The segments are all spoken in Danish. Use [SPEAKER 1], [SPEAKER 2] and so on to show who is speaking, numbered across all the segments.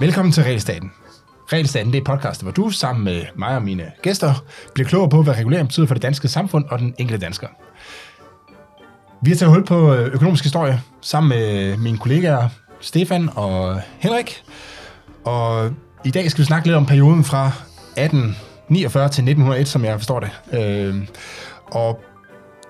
[SPEAKER 1] Velkommen til Regelstaten. Regelstaten det er podcast, hvor du sammen med mig og mine gæster bliver klogere på, hvad regulering betyder for det danske samfund og den enkelte dansker. Vi har taget hul på øh, økonomisk historie sammen med mine kollegaer Stefan og Henrik. Og i dag skal vi snakke lidt om perioden fra 1849 til 1901, som jeg forstår det. Øh, og,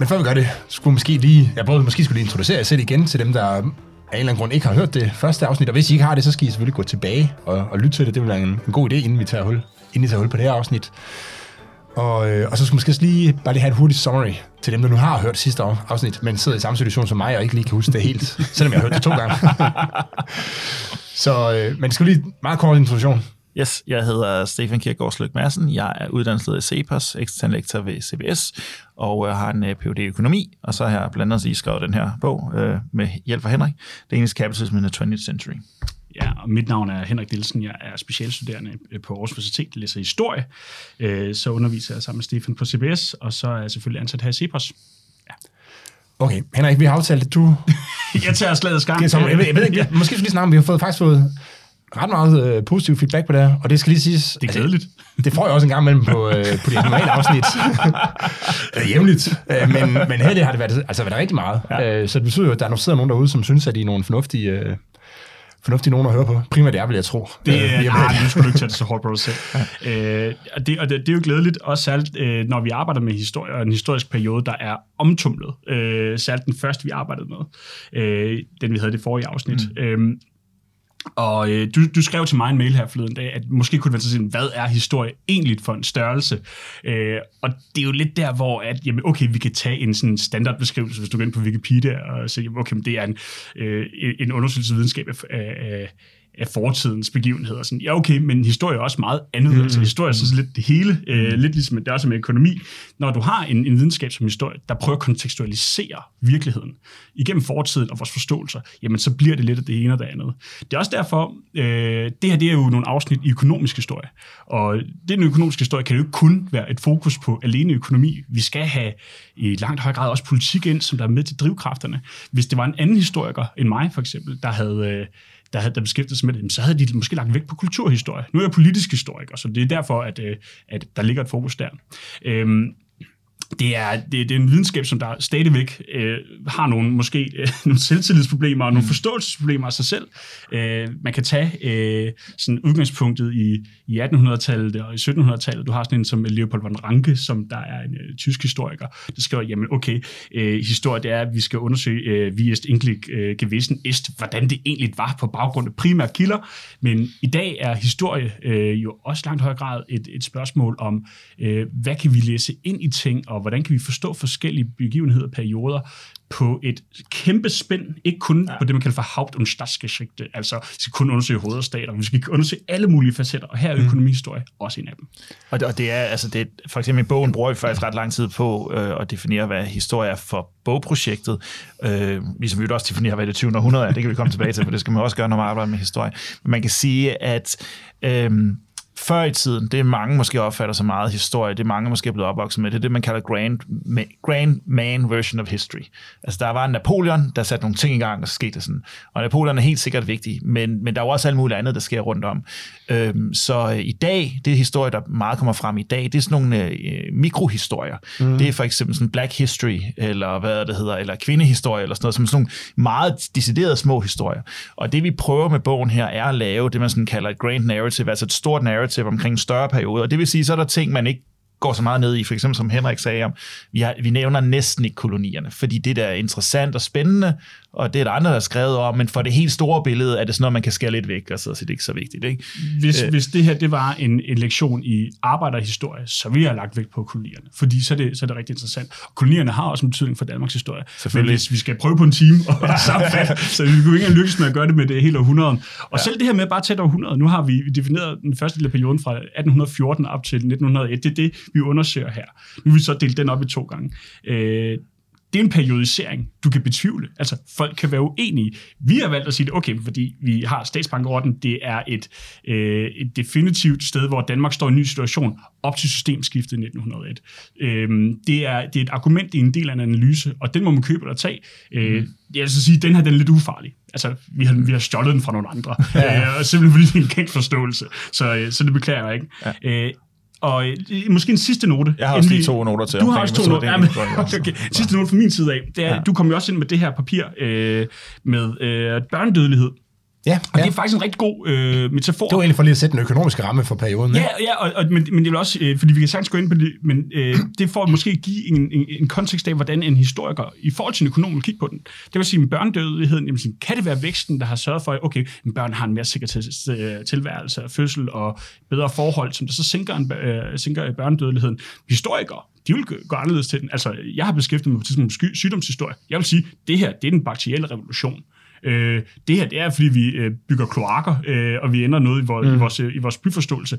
[SPEAKER 1] men før vi gør det, skulle måske lige, jeg både måske skulle lige introducere jer selv igen til dem, der af en eller anden grund ikke har hørt det første afsnit. Og hvis I ikke har det, så skal I selvfølgelig gå tilbage og, og lytte til det. Det vil være en, en god idé, inden vi tager hul, inden I tager hul på det her afsnit. Og, øh, og så skal vi måske lige bare lige have et hurtigt summary til dem, der nu har hørt sidste afsnit, men sidder i samme situation som mig og ikke lige kan huske det helt, selvom jeg har hørt det to gange. så, øh, men skal lige meget kort introduktion.
[SPEAKER 2] Yes, jeg hedder Stefan Kierkegaard Sløk Madsen. Jeg er uddannet i CEPOS, ekstern lektor ved CBS, og øh, har en uh, Ph.D. i økonomi, og så har jeg blandt andet lige skrevet den her bog uh, med hjælp fra Henrik, The English Capitalism in the 20th Century.
[SPEAKER 3] Ja, og mit navn er Henrik Nielsen. Jeg er specialstuderende på Aarhus Universitet, læser historie. Så underviser jeg sammen med Stefan på CBS, og så er jeg selvfølgelig ansat her i CEPOS.
[SPEAKER 1] Ja. Okay, Henrik, vi har aftalt, at du...
[SPEAKER 3] jeg tager slaget skam.
[SPEAKER 1] Jeg, ved, jeg ved ikke, måske skal vi lige snakke om, vi har fået, faktisk fået ret meget øh, positiv feedback på det her, og det skal lige siges...
[SPEAKER 3] Det er glædeligt.
[SPEAKER 1] Altså, det får jeg også en gang imellem på, øh, på de normale afsnit. Jævnligt. Øh, men, men her det har det været, altså været rigtig meget. Ja. Øh, så det betyder jo, at der sidder nogen derude, som synes, at de er nogle fornuftige... Øh, fornuftige nogen at høre på. Primært er, vil jeg tro.
[SPEAKER 3] Det, øh, ah, nu skal du ikke tage det så hårdt på dig selv. Ja. Øh, og, det, og det, det er jo glædeligt, også særligt, øh, når vi arbejder med historie, og en historisk periode, der er omtumlet. Øh, særligt den første, vi arbejdede med. Øh, den, vi havde det forrige afsnit. Mm. Øh, og øh, du, du skrev til mig en mail her forleden dag, at måske kunne det være sige, hvad er historie egentlig for en størrelse? Øh, og det er jo lidt der, hvor at, jamen, okay, vi kan tage en sådan standardbeskrivelse, hvis du går ind på Wikipedia og siger, okay, det er en, øh, en undersøgelsesvidenskab af, af, af fortidens begivenheder. Sådan, ja, okay, men historie er også meget andet. Mm. Altså, historie er sådan lidt det hele, øh, lidt ligesom det er også med økonomi. Når du har en, en videnskab som historie, der prøver at kontekstualisere virkeligheden igennem fortiden og vores forståelser, jamen så bliver det lidt af det ene og det andet. Det er også derfor, øh, det her det er jo nogle afsnit i økonomisk historie. Og den økonomiske historie kan jo ikke kun være et fokus på alene økonomi. Vi skal have i langt høj grad også politik ind, som der er med til drivkræfterne. Hvis det var en anden historiker end mig, for eksempel, der havde øh, der havde der beskæftiget sig med det, så havde de måske lagt vægt på kulturhistorie. Nu er jeg politisk historiker, så det er derfor, at, øh, at der ligger et fokus der. Øhm, det er, det, det er en videnskab, som der stadigvæk øh, har nogle måske øh, nogle selvtillidsproblemer og nogle mm. forståelsesproblemer af sig selv. Øh, man kan tage øh, sådan udgangspunktet i, i 1800-tallet og i 1700-tallet. Du har sådan en som Leopold von Ranke, som der er en øh, tysk historiker, der skriver, jamen okay, øh, historie det er, at vi skal undersøge, øh, vi est egentlig øh, gewesen ist, hvordan det egentlig var på baggrund af primære kilder. Men i dag er historie øh, jo også langt højere grad et, et spørgsmål om, øh, hvad kan vi læse ind i ting, og hvordan kan vi forstå forskellige begivenheder og perioder på et kæmpe spænd, ikke kun ja. på det, man kalder for Haupt- und Staatsgeschichte, altså vi skal kun undersøge hovedstater, vi skal undersøge alle mulige facetter, og her er mm. økonomihistorie også en af dem.
[SPEAKER 2] Og det, og det er, altså det, for eksempel i bogen bruger vi faktisk ret lang tid på øh, at definere, hvad historie er for bogprojektet, øh, ligesom vi også definerer, hvad det 20. århundrede er, det kan vi komme tilbage til, for det skal man også gøre, når man arbejder med historie. Men man kan sige, at øh, før i tiden, det er mange måske opfatter så meget historie, det er mange måske er blevet opvokset med, det er det, man kalder grand, grand man version of history. Altså der var en Napoleon, der satte nogle ting i gang, og så skete det sådan. Og Napoleon er helt sikkert vigtig, men, men der er jo også alt muligt andet, der sker rundt om. Øhm, så øh, i dag, det historie, der meget kommer frem i dag, det er sådan nogle øh, mikrohistorier. Mm. Det er for eksempel sådan black history, eller hvad det hedder, eller kvindehistorie, eller sådan noget, som sådan nogle meget deciderede små historier. Og det vi prøver med bogen her, er at lave det, man sådan kalder et grand narrative, altså et stort narrative, narrative omkring større periode. Og Det vil sige, så er der ting, man ikke går så meget ned i, for eksempel som Henrik sagde om, vi, har, vi nævner næsten ikke kolonierne, fordi det der er interessant og spændende, og det er der andre, der har skrevet om, men for det helt store billede er det sådan noget, man kan skære lidt væk, og så er det ikke så vigtigt. Ikke?
[SPEAKER 3] Hvis, øh. hvis det her det var en, en lektion i arbejderhistorie, så ville jeg have lagt vægt på kolonierne, fordi så er det, så er det rigtig interessant. Og kolonierne har også en betydning for Danmarks historie. Selvfølgelig. Men hvis vi skal prøve på en time og sammenfatte, så vi kunne ikke lykkes med at gøre det med det hele århundrede. Og ja. selv det her med bare tæt århundrede, nu har vi defineret den første del af perioden fra 1814 op til 1901, det er det, vi undersøger her. Nu vil vi så dele den op i to gange. Øh, det er en periodisering, du kan betvivle. Altså, folk kan være uenige. Vi har valgt at sige det, okay, fordi vi har statsbankerotten, det er et, øh, et definitivt sted, hvor Danmark står i en ny situation op til systemskiftet i 1901. Øh, det, er, det er et argument i en del af en analyse, og den må man købe eller tage. Øh, jeg vil så sige, den her den er lidt ufarlig. Altså, vi har, vi har stjålet den fra nogle andre, ja. øh, simpelthen fordi det er en kendt forståelse. Så, øh, så det beklager jeg ikke. Ja. Øh, og øh, måske en sidste note.
[SPEAKER 2] Jeg har også lige to noter til.
[SPEAKER 3] Du har også to noter. Ja, men, okay. Sidste note fra min side af. Det er, ja. Du kom jo også ind med det her papir øh, med øh, børnedødelighed.
[SPEAKER 1] Ja,
[SPEAKER 3] og
[SPEAKER 1] ja.
[SPEAKER 3] det er faktisk en rigtig god øh, metafor.
[SPEAKER 1] Det var egentlig for lige at sætte den økonomiske ramme for perioden.
[SPEAKER 3] Ja, ja og, og, men, men det vil også, øh, fordi vi kan sagtens gå ind på det, men øh, det får måske give en, en, en kontekst af, hvordan en historiker i forhold til en økonom vil kigge på den. Det vil sige, at børnedødeligheden, jamen, sådan, kan det være væksten, der har sørget for, at okay, en børn har en mere sikker til, øh, tilværelse og fødsel og bedre forhold, som der så sænker, en, øh, sænker børnedødeligheden. Historikere, de vil gå anderledes til den. Altså, jeg har beskæftiget mig med sygdomshistorie. Jeg vil sige, det her, det er den bakterielle revolution. Øh, det her, det er, fordi vi øh, bygger kloakker, øh, og vi ændrer noget i vores, mm. i vores, i vores byforståelse.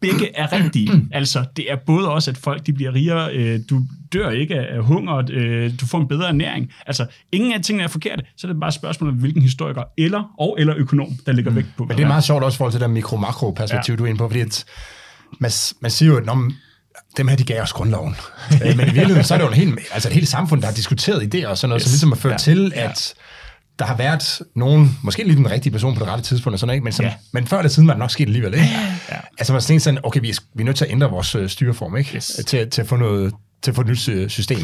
[SPEAKER 3] Begge er rigtige. altså, det er både også, at folk de bliver rigere, øh, du dør ikke af hunger, øh, du får en bedre ernæring. Altså, ingen af tingene er forkerte, så er det bare et spørgsmål om, hvilken historiker eller, og eller økonom, der ligger mm. vægt på.
[SPEAKER 1] Men det er meget sjovt også i forhold til det der mikro-makro-perspektiv, ja. du er inde på, fordi at man, man siger jo, at når dem her, de gav os grundloven. Øh, men i virkeligheden, så er det jo en hel, altså et helt samfund, der har diskuteret idéer og sådan noget, yes. som ligesom har ført ja. til, at der har været nogen, måske lige den rigtige person på det rette tidspunkt, og sådan, ikke? Men, som, ja. men før eller siden var det nok sket alligevel. Ikke? Ja. Altså man tænkte sådan, okay, vi er, vi er nødt til at ændre vores øh, styreform, ikke? Yes. Til, til, at få noget, til at få et nyt øh, system.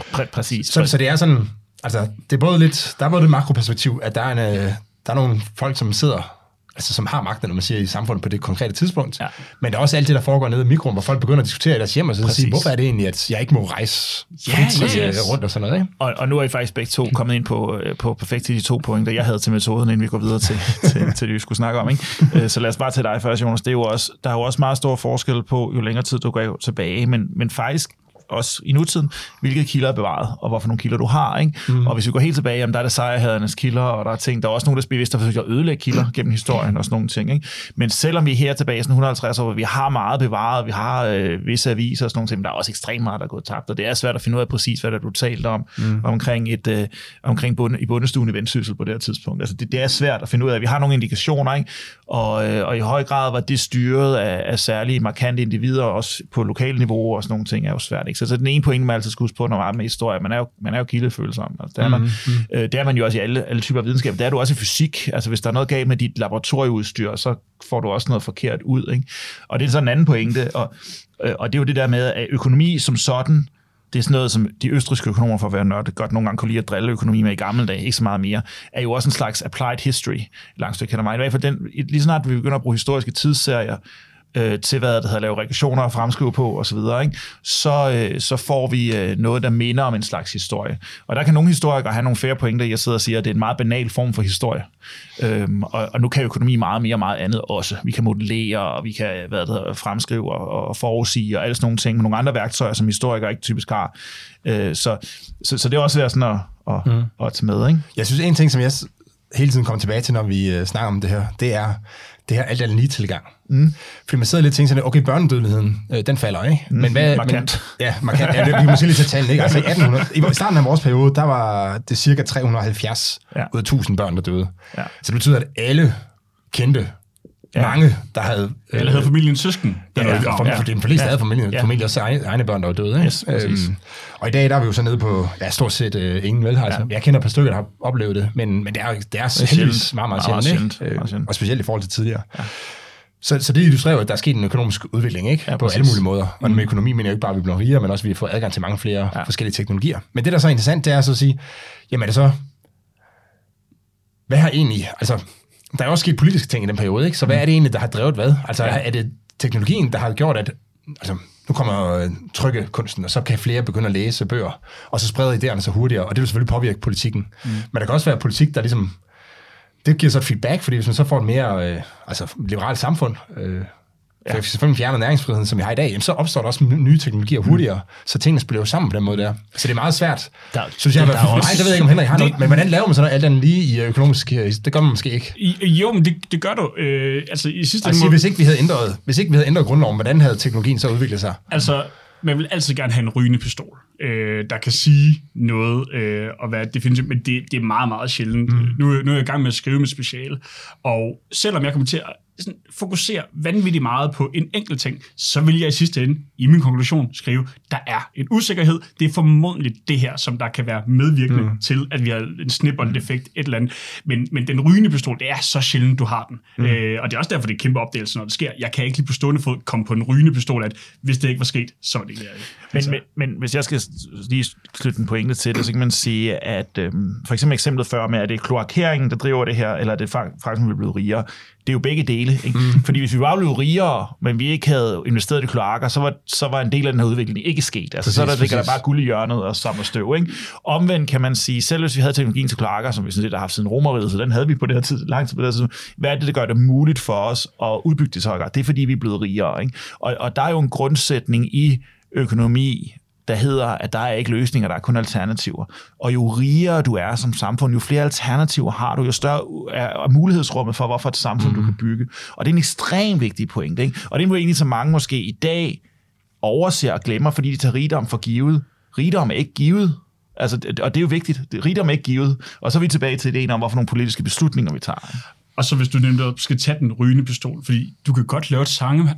[SPEAKER 2] Præ- præcis.
[SPEAKER 1] Så, så det er sådan, altså det er både lidt, der er både det makroperspektiv, at der er, en, øh, der er nogle folk, som sidder altså, som har magten, når man siger, i samfundet på det konkrete tidspunkt. Ja. Men der er også alt det, der foregår nede i mikroen, hvor folk begynder at diskutere i deres hjem, og så sige, hvorfor er det egentlig, at jeg ikke må rejse frit yes. rundt og sådan noget. Ikke?
[SPEAKER 2] Og, og nu er I faktisk begge to kommet ind på, øh, på perfekt de to pointer, jeg havde til metoden, inden vi går videre til, til, til det, vi skulle snakke om. Ikke? Øh, så lad os bare tage dig først, Jonas. Det er jo også, der er jo også meget stor forskel på, jo længere tid du går tilbage, men, men faktisk også i nutiden, hvilke kilder er bevaret, og hvorfor nogle kilder du har. Ikke? Mm. Og hvis vi går helt tilbage, jamen, der er det sejrhadernes kilder, og der er ting, der er også nogle, der bevidst har forsøgt at ødelægge kilder gennem historien og sådan nogle ting. Ikke? Men selvom vi er her tilbage i 150 år, hvor vi har meget bevaret, vi har øh, visse aviser og sådan nogle ting, men der er også ekstremt meget, der er gået tabt, og det er svært at finde ud af præcis, hvad der du talte om, mm. omkring, et, øh, omkring bunde, i bundestuen i Vendsyssel på det her tidspunkt. Altså, det, det, er svært at finde ud af. Vi har nogle indikationer, ikke? Og, øh, og i høj grad var det styret af, af særlige markante individer, også på lokale niveau og sådan nogle ting, er jo svært. Ikke? Så, så den ene point, man altid skal huske på, når man er med historie, man er jo, man er jo kildefølsom. Altså, det, er man, mm-hmm. øh, det er man jo også i alle, alle typer af videnskab. Det er du også i fysik. Altså, hvis der er noget galt med dit laboratorieudstyr, så får du også noget forkert ud. Ikke? Og det er sådan en anden pointe, og, øh, og det er jo det der med, at økonomi som sådan, det er sådan noget, som de østriske økonomer, for at være nørdet, godt nogle gange kunne lide at drille økonomi med i gamle dage, ikke så meget mere, er jo også en slags applied history, langt stykke kender mig. I hvert fald den, lige snart vi begynder at bruge historiske tidsserier, øh, til, hvad det hedder, lave regressioner og fremskrive på osv., så, så, øh, så får vi øh, noget, der minder om en slags historie. Og der kan nogle historikere have nogle færre pointer, jeg sidder og siger, at det er en meget banal form for historie. Øhm, og, og nu kan økonomi meget mere og meget andet også. Vi kan modellere, og vi kan hvad det hedder, fremskrive og, og forudsige, og alle sådan nogle ting, med nogle andre værktøjer, som historikere ikke typisk har. Øh, så, så, så det er også værd sådan at, at, mm. at tage med. Ikke?
[SPEAKER 1] Jeg synes, en ting, som jeg hele tiden kommer tilbage til, når vi øh, snakker om det her, det er det her alt andet lige tilgang. Mm. Fordi man sidder lidt og tænker sådan, okay, børnedødeligheden, øh, den falder, ikke?
[SPEAKER 2] Mm. Men hvad... Markant.
[SPEAKER 1] Men, ja, markant. Ja, det, vi kan måske lige tage tallene, ikke? Altså i 1800, i starten af vores periode, der var det cirka 370 ja. ud af 1000 børn, der døde. Ja. Så det betyder, at alle kendte ja. mange, der havde...
[SPEAKER 3] Eller havde familien søsken.
[SPEAKER 1] Der ja, ja, for, ja. for de fleste ja. havde familien, ja. familie også egne, egne børn, der var døde. Ikke? Yes, øhm, og i dag der er vi jo så nede på ja, stort set øh, ingen vel. Altså. Ja. Jeg kender et par stykker, der har oplevet det, men, men det er, det er, heldigvis meget, meget, meget sjældent. sjældent, ikke? sjældent. Øh, og specielt i forhold til tidligere. Ja. Så, så det illustrerer jo, at der er sket en økonomisk udvikling ikke? Ja, på alle mulige måder. Og med mm. økonomi mener jeg ikke bare, at vi bliver rigere, men også, at vi får adgang til mange flere ja. forskellige teknologier. Men det, der er så interessant, det er så at sige, jamen er det så, hvad har egentlig, altså der er også sket politiske ting i den periode, ikke? Så hvad er det egentlig, der har drevet hvad? Altså, ja. er det teknologien, der har gjort, at altså, nu kommer øh, trykkekunsten, og så kan flere begynde at læse bøger, og så spreder idéerne så hurtigere, og det vil selvfølgelig påvirke politikken. Mm. Men der kan også være politik, der ligesom, det giver så et feedback, fordi hvis man så får et mere øh, altså, liberalt samfund, øh, Ja. For hvis vi selvfølgelig fjerner næringsfriheden, som vi har i dag, så opstår der også nye teknologier hurtigere, mm. så tingene spiller jo sammen på den måde der. Så det er meget svært. Der, synes jeg, der, der for også, mig, det ved jeg ikke, om Henrik har det, noget, men hvordan laver man sådan noget alt andet lige i økonomisk, øh, det gør man måske ikke.
[SPEAKER 3] I, jo, men det, det gør du. Øh, altså i sidste
[SPEAKER 1] altså, må... hvis ikke vi havde ændret, hvis ikke vi havde ændret grundloven, hvordan havde teknologien så udviklet sig?
[SPEAKER 3] Altså, man vil altid gerne have en rygende pistol. Øh, der kan sige noget øh, og være definitivt, men det, det er meget, meget sjældent. Mm. Nu, nu er jeg i gang med at skrive med speciale, og selvom jeg kommer til at sådan, fokusere vanvittigt meget på en enkelt ting, så vil jeg i sidste ende, i min konklusion, skrive, der er en usikkerhed. Det er formodentlig det her, som der kan være medvirkende mm. til, at vi har en snip defekt, et eller andet. Men, men den rygende pistol, det er så sjældent, du har den. Mm. Øh, og det er også derfor, det er kæmpe opdagelse, når det sker. Jeg kan ikke lige på stående fod komme på en rygende pistol, at hvis det ikke var sket, så var det ikke
[SPEAKER 2] men, altså. men, men hvis jeg skal lige slutte en pointe til det, så kan man sige, at øhm, for eksempel eksemplet før med, at det er kloakeringen, der driver det her, eller er det faktisk, vi er blevet rigere det er jo begge dele. Ikke? Mm. Fordi hvis vi bare blev rigere, men vi ikke havde investeret i kloakker, så var, så var en del af den her udvikling ikke sket. Altså, præcis, så der ligger der bare guld i hjørnet og samler støv. Ikke? Omvendt kan man sige, selv hvis vi havde teknologien til kloakker, som vi sådan set har haft siden romeriet, så den havde vi på det her tid, lang tid på det her tid, hvad er det, der gør det muligt for os at udbygge det så Det er fordi, vi er blevet rigere. Ikke? Og, og der er jo en grundsætning i økonomi, der hedder, at der er ikke løsninger, der er kun alternativer. Og jo rigere du er som samfund, jo flere alternativer har du, jo større er mulighedsrummet for, hvorfor et samfund mm. du kan bygge. Og det er en ekstremt vigtig point. Ikke? Og det er egentlig så mange måske i dag overser og glemmer, fordi de tager rigdom for givet. Rigdom er ikke givet. Altså, og det er jo vigtigt. Rigdom er ikke givet. Og så er vi tilbage til ideen om, hvorfor nogle politiske beslutninger vi tager.
[SPEAKER 3] Og så hvis du nemlig skal tage den rygende pistol, fordi du kan godt lave et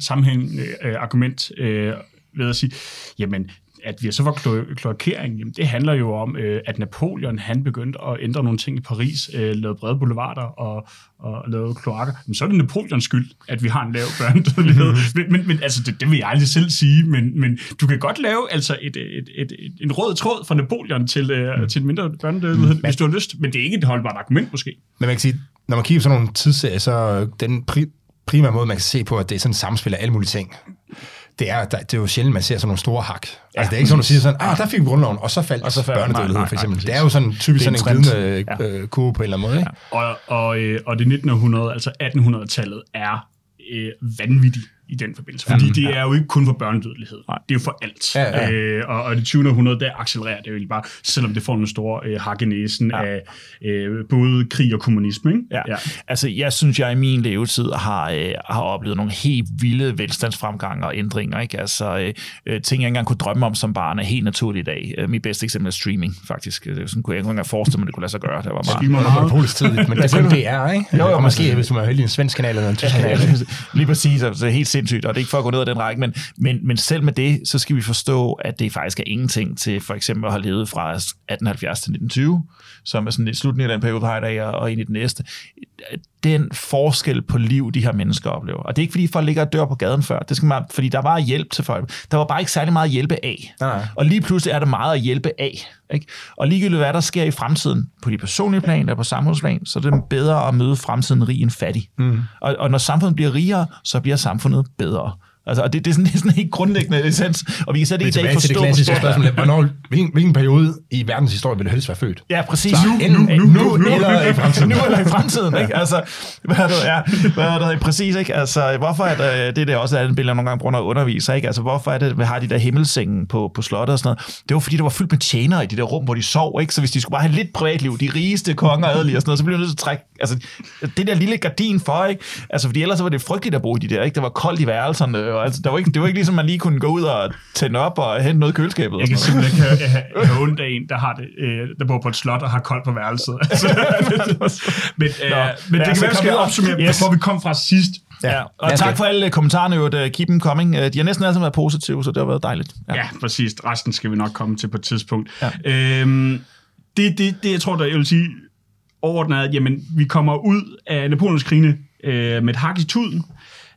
[SPEAKER 3] sammenhængende øh, argument øh, ved at sige, jamen at vi så var kloakering, jamen det handler jo om, øh, at Napoleon han begyndte at ændre nogle ting i Paris, øh, lavede brede boulevarder og, og lavede kloakker. Men så er det Napoleons skyld, at vi har en lav børnedødelighed. men, men, men altså, det, det vil jeg aldrig selv sige, men, men du kan godt lave altså et, et, et, et, en rød tråd fra Napoleon til, øh, mm. til en mindre børnedødelighed, mm. hvis du har lyst. Men det er ikke et holdbart argument måske.
[SPEAKER 1] Men man kan sige, når man kigger på sådan nogle tidsserier, så den pri- primære måde, man kan se på, at det er sådan et samspil af alle mulige ting det er, det er jo sjældent, man ser sådan nogle store hak. Ja, altså, det er ikke sådan, at du siger sådan, ah, der fik vi grundloven, og så faldt, og så faldt børnedødeligheden, for eksempel. det er jo sådan typisk sådan en glidende ja. øh, kurve på en eller anden måde. Ikke?
[SPEAKER 3] Ja. Og, og, øh, og det 1900, altså 1800-tallet, er øh, vanvittigt i den forbindelse. Fordi Jamen, det er jo ikke kun for børnedødelighed. Nej. Det er jo for alt. Ja, ja. Øh, og, og det 20. århundrede, der accelererer det jo bare, selvom det får en stor øh, hakkenæsen ja. af øh, både krig og kommunisme. Ikke?
[SPEAKER 2] Ja. ja. Altså, jeg synes, jeg i min levetid har, øh, har oplevet nogle helt vilde velstandsfremgange og ændringer. Ikke? Altså, øh, øh, ting, jeg engang kunne drømme om som barn, er helt naturligt i dag. Øh, mit bedste eksempel er streaming, faktisk. Det, sådan kunne jeg ikke engang forestille mig, det kunne lade sig gøre. Det var
[SPEAKER 1] bare... Streamer meget. Tid, men det er kun DR, ikke? Jo, jo, og måske, hvis du er heldig, en svensk kanal eller en tysk kanal.
[SPEAKER 2] Lige præcis, altså, helt sindssygt, og det er ikke for at gå ned ad den række, men, men, men selv med det, så skal vi forstå, at det faktisk er ingenting til for eksempel at have levet fra 1870 til 1920, som er sådan i slutningen af den periode, vi har i dag, og ind i den næste. Den forskel på liv, de her mennesker oplever. Og det er ikke, fordi folk ligger og dør på gaden før. Det skal man, fordi der var hjælp til folk. Der var bare ikke særlig meget at hjælpe af. Nej. Og lige pludselig er der meget at hjælpe af. Ikke? Og ligegyldigt hvad der sker i fremtiden, på de personlige plan eller på samfundsplan, så er det bedre at møde fremtiden rig end fattig. Mm. Og, og når samfundet bliver rigere, så bliver samfundet bedre. Altså, og det, det, er sådan, det er sådan helt grundlæggende essens, og vi kan slet ikke i dag forstå...
[SPEAKER 1] det klassiske spørgsmål, hvornår, hvilken, hvilken periode i verdens historie vil du helst være født?
[SPEAKER 2] Ja, præcis.
[SPEAKER 1] Så, nu, nu, nu, nu, nu, eller i fremtiden.
[SPEAKER 2] nu eller i fremtiden, ikke? Altså, hvad er det, ja, hvad er det, præcis, ikke? Altså, hvorfor er det, det er også andet billede, nogle gange bruger underviser, ikke? Altså, hvorfor er det, vi har de der himmelsengen på, på slottet og sådan noget? Det var fordi, der var fyldt med tjenere i de der rum, hvor de sov, ikke? Så hvis de skulle bare have lidt privatliv, de rigeste konger og adelige og sådan noget, så blev de nødt til at trække, altså, det der lille gardin for, ikke? Altså, fordi ellers så var det frygteligt at bo i de der, ikke? Det var koldt i værelserne, og altså, der var ikke, det var ikke ligesom, man lige kunne gå ud og tænde op og hente noget i køleskabet.
[SPEAKER 3] Jeg kan simpelthen ikke have, have, have ondt af en, der, har det, øh, der bor på et slot og har koldt på værelset. Altså, men, øh, men det kan være, at vi opsummere, yes. hvor vi kom fra sidst.
[SPEAKER 2] Ja, og tak for alle kommentarerne, jo, uh, keep them coming. Uh, de har næsten altid været positive, så det har været dejligt.
[SPEAKER 3] Ja, ja præcis. Resten skal vi nok komme til på et tidspunkt. Ja. Øhm, det, det, det, jeg tror, der jeg vil sige overordnet, at jamen, vi kommer ud af Napoleons krigene øh, med et hak i tuden.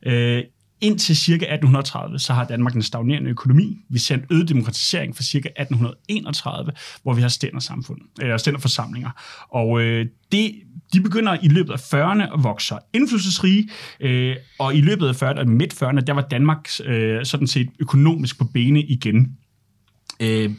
[SPEAKER 3] Øh, Indtil ca. 1830, så har Danmark en stagnerende økonomi. Vi ser en øget demokratisering fra ca. 1831, hvor vi har stændersamfund, eller stænderforsamlinger. Og øh, det, de begynder i løbet af 40'erne at vokse indflydelsesrige, øh, og i løbet af 40'erne, og midt 40'erne, der var Danmark øh, sådan set økonomisk på bene igen. Øh,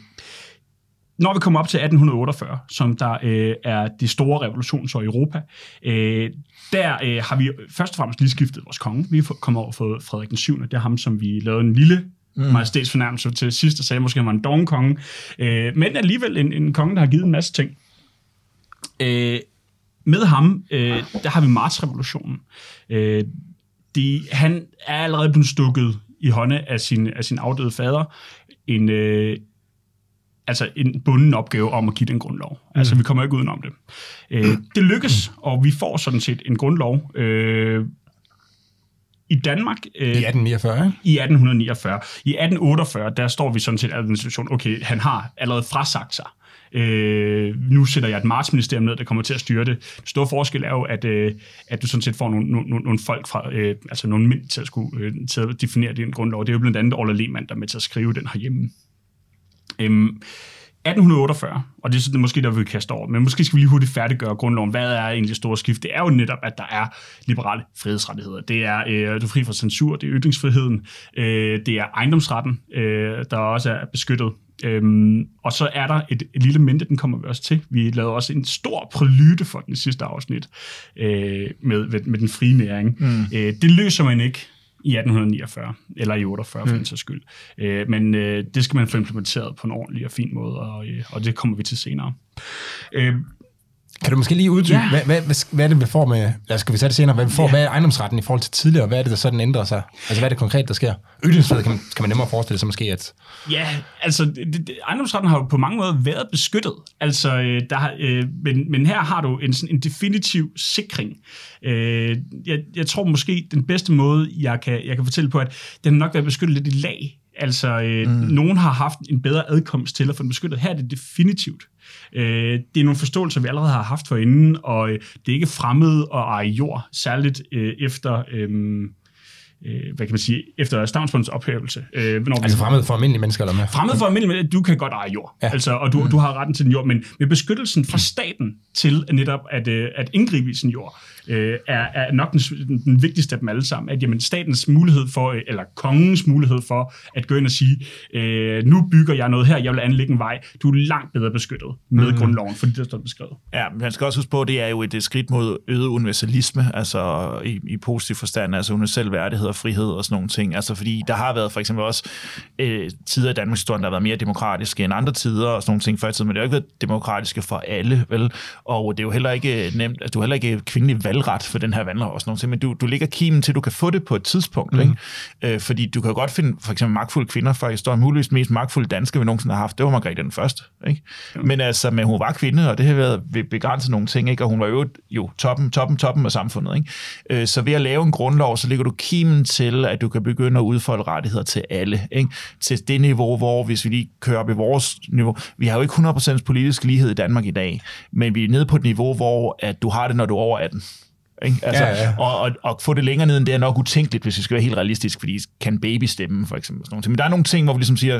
[SPEAKER 3] når vi kommer op til 1848, som der øh, er de store revolutioner i Europa, øh, der øh, har vi først og fremmest lige skiftet vores konge. Vi er kommet over for Frederik den 7. Det er ham, som vi lavede en lille mm. majestætsfornærmelse til sidst, og sagde, at måske han var en dong konge. Øh, men alligevel en, en konge, der har givet en masse ting. Øh, med ham, øh, der har vi martsrevolutionen. Øh, de, han er allerede blevet stukket i hånde af sin, af sin afdøde fader. En, øh, altså en bunden opgave om at give den grundlov. Mm. Altså, vi kommer ikke udenom det. Øh, det lykkes, og vi får sådan set en grundlov øh, i Danmark... Øh,
[SPEAKER 1] I 1849, ikke?
[SPEAKER 3] I 1849. I 1848, der står vi sådan set i den situation, okay, han har allerede frasagt sig. Øh, nu sætter jeg et martsministerium ned, der kommer til at styre det. Den store forskel er jo, at, øh, at du sådan set får nogle, nogle, nogle folk fra, øh, altså nogle mænd til at, skulle, øh, til at definere din grundlov. Det er jo blandt andet Orla Lehmann, der er med til at skrive den herhjemme. Øhm, 1848, og det er sådan, måske der, vi kaste over, men måske skal vi lige hurtigt færdiggøre grundloven. Hvad er egentlig store skift? Det er jo netop, at der er liberale frihedsrettigheder. Det er, øh, du er fri fra censur, det er ytringsfriheden, øh, det er ejendomsretten, øh, der også er beskyttet. Øhm, og så er der et, et lille mente, den kommer vi også til. Vi lavede også en stor prælyde for den sidste afsnit øh, med, med den frie næring. Mm. Øh, det løser man ikke i 1849, eller i 48 for mm. den sags skyld. Øh, men øh, det skal man få implementeret på en ordentlig og fin måde, og, øh, og det kommer vi til senere. Øh,
[SPEAKER 1] kan du måske lige uddybe, ja. hvad, hvad, hvad, hvad er det, vi får med, lad skal vi sætte det senere, hvad vi får, ja. hvad er ejendomsretten i forhold til tidligere, hvad er det, der sådan ændrer sig? Altså, hvad er det konkret, der sker? Ytringsfrihed kan, man, kan man nemmere forestille sig måske, at...
[SPEAKER 3] Ja, altså, det, det, ejendomsretten har jo på mange måder været beskyttet, altså, øh, der, har, øh, men, men her har du en, sådan en definitiv sikring. Øh, jeg, jeg tror måske, den bedste måde, jeg kan, jeg kan fortælle på, at den nok været beskyttet lidt i lag, Altså, øh, mm. nogen har haft en bedre adkomst til at få den beskyttet. Her er det definitivt. Øh, det er nogle forståelser, vi allerede har haft forinden, og øh, det er ikke fremmed at eje jord, særligt øh, efter... Øh, øh, hvad kan man sige, efter Stavnsbundets ophævelse.
[SPEAKER 1] Øh, når altså fremmed for almindelige mennesker, eller hvad?
[SPEAKER 3] Fremmed for almindelige mennesker, du kan godt eje jord, ja. altså, og du, mm. du har retten til den jord, men med beskyttelsen fra staten til netop at, øh, at indgribe i sin jord, øh, er, er nok den, den vigtigste af dem alle sammen, at jamen, statens mulighed for, øh, eller kongens mulighed for, at gå ind og sige, øh, nu bygger jeg noget her, jeg vil anlægge en vej, du er langt bedre beskyttet med mm. grundloven, fordi det står beskrevet.
[SPEAKER 2] Ja, man skal også huske på, at det er jo et skridt mod øget universalisme, altså i, i positiv forstand, altså universel værdighed og frihed og sådan nogle ting, altså fordi der har været for eksempel også øh, tider i Danmarks historie, der har været mere demokratiske end andre tider og sådan nogle ting før i tiden, men det har ikke været demokratiske for alle, vel? Og det er jo heller ikke nemt, at du har heller ikke kvindelig valgret for den her vandlov og sådan noget, men du, du ligger kimen til, du kan få det på et tidspunkt, mm. ikke? Øh, fordi du kan godt finde for eksempel magtfulde kvinder fra historien, muligvis mest magtfulde danske, vi nogensinde har haft, det var Margrethe den første, ikke? Mm. Men altså, men hun var kvinde, og det har været begrænset nogle ting, ikke? Og hun var jo, jo toppen, toppen, toppen af samfundet, ikke? Øh, så ved at lave en grundlov, så ligger du kimen til, at du kan begynde at udfolde rettigheder til alle, ikke? Til det niveau, hvor hvis vi lige kører op i vores niveau, vi har jo ikke 100% politisk lighed i Danmark i dag, men vi er nede på et niveau, hvor at du har det, når du er over 18. Ikke? Altså, ja, ja. Og, og, og få det længere ned end det er nok utænkeligt, hvis vi skal være helt realistisk, fordi kan baby stemme, for eksempel. Sådan noget. Men der er nogle ting, hvor vi ligesom siger,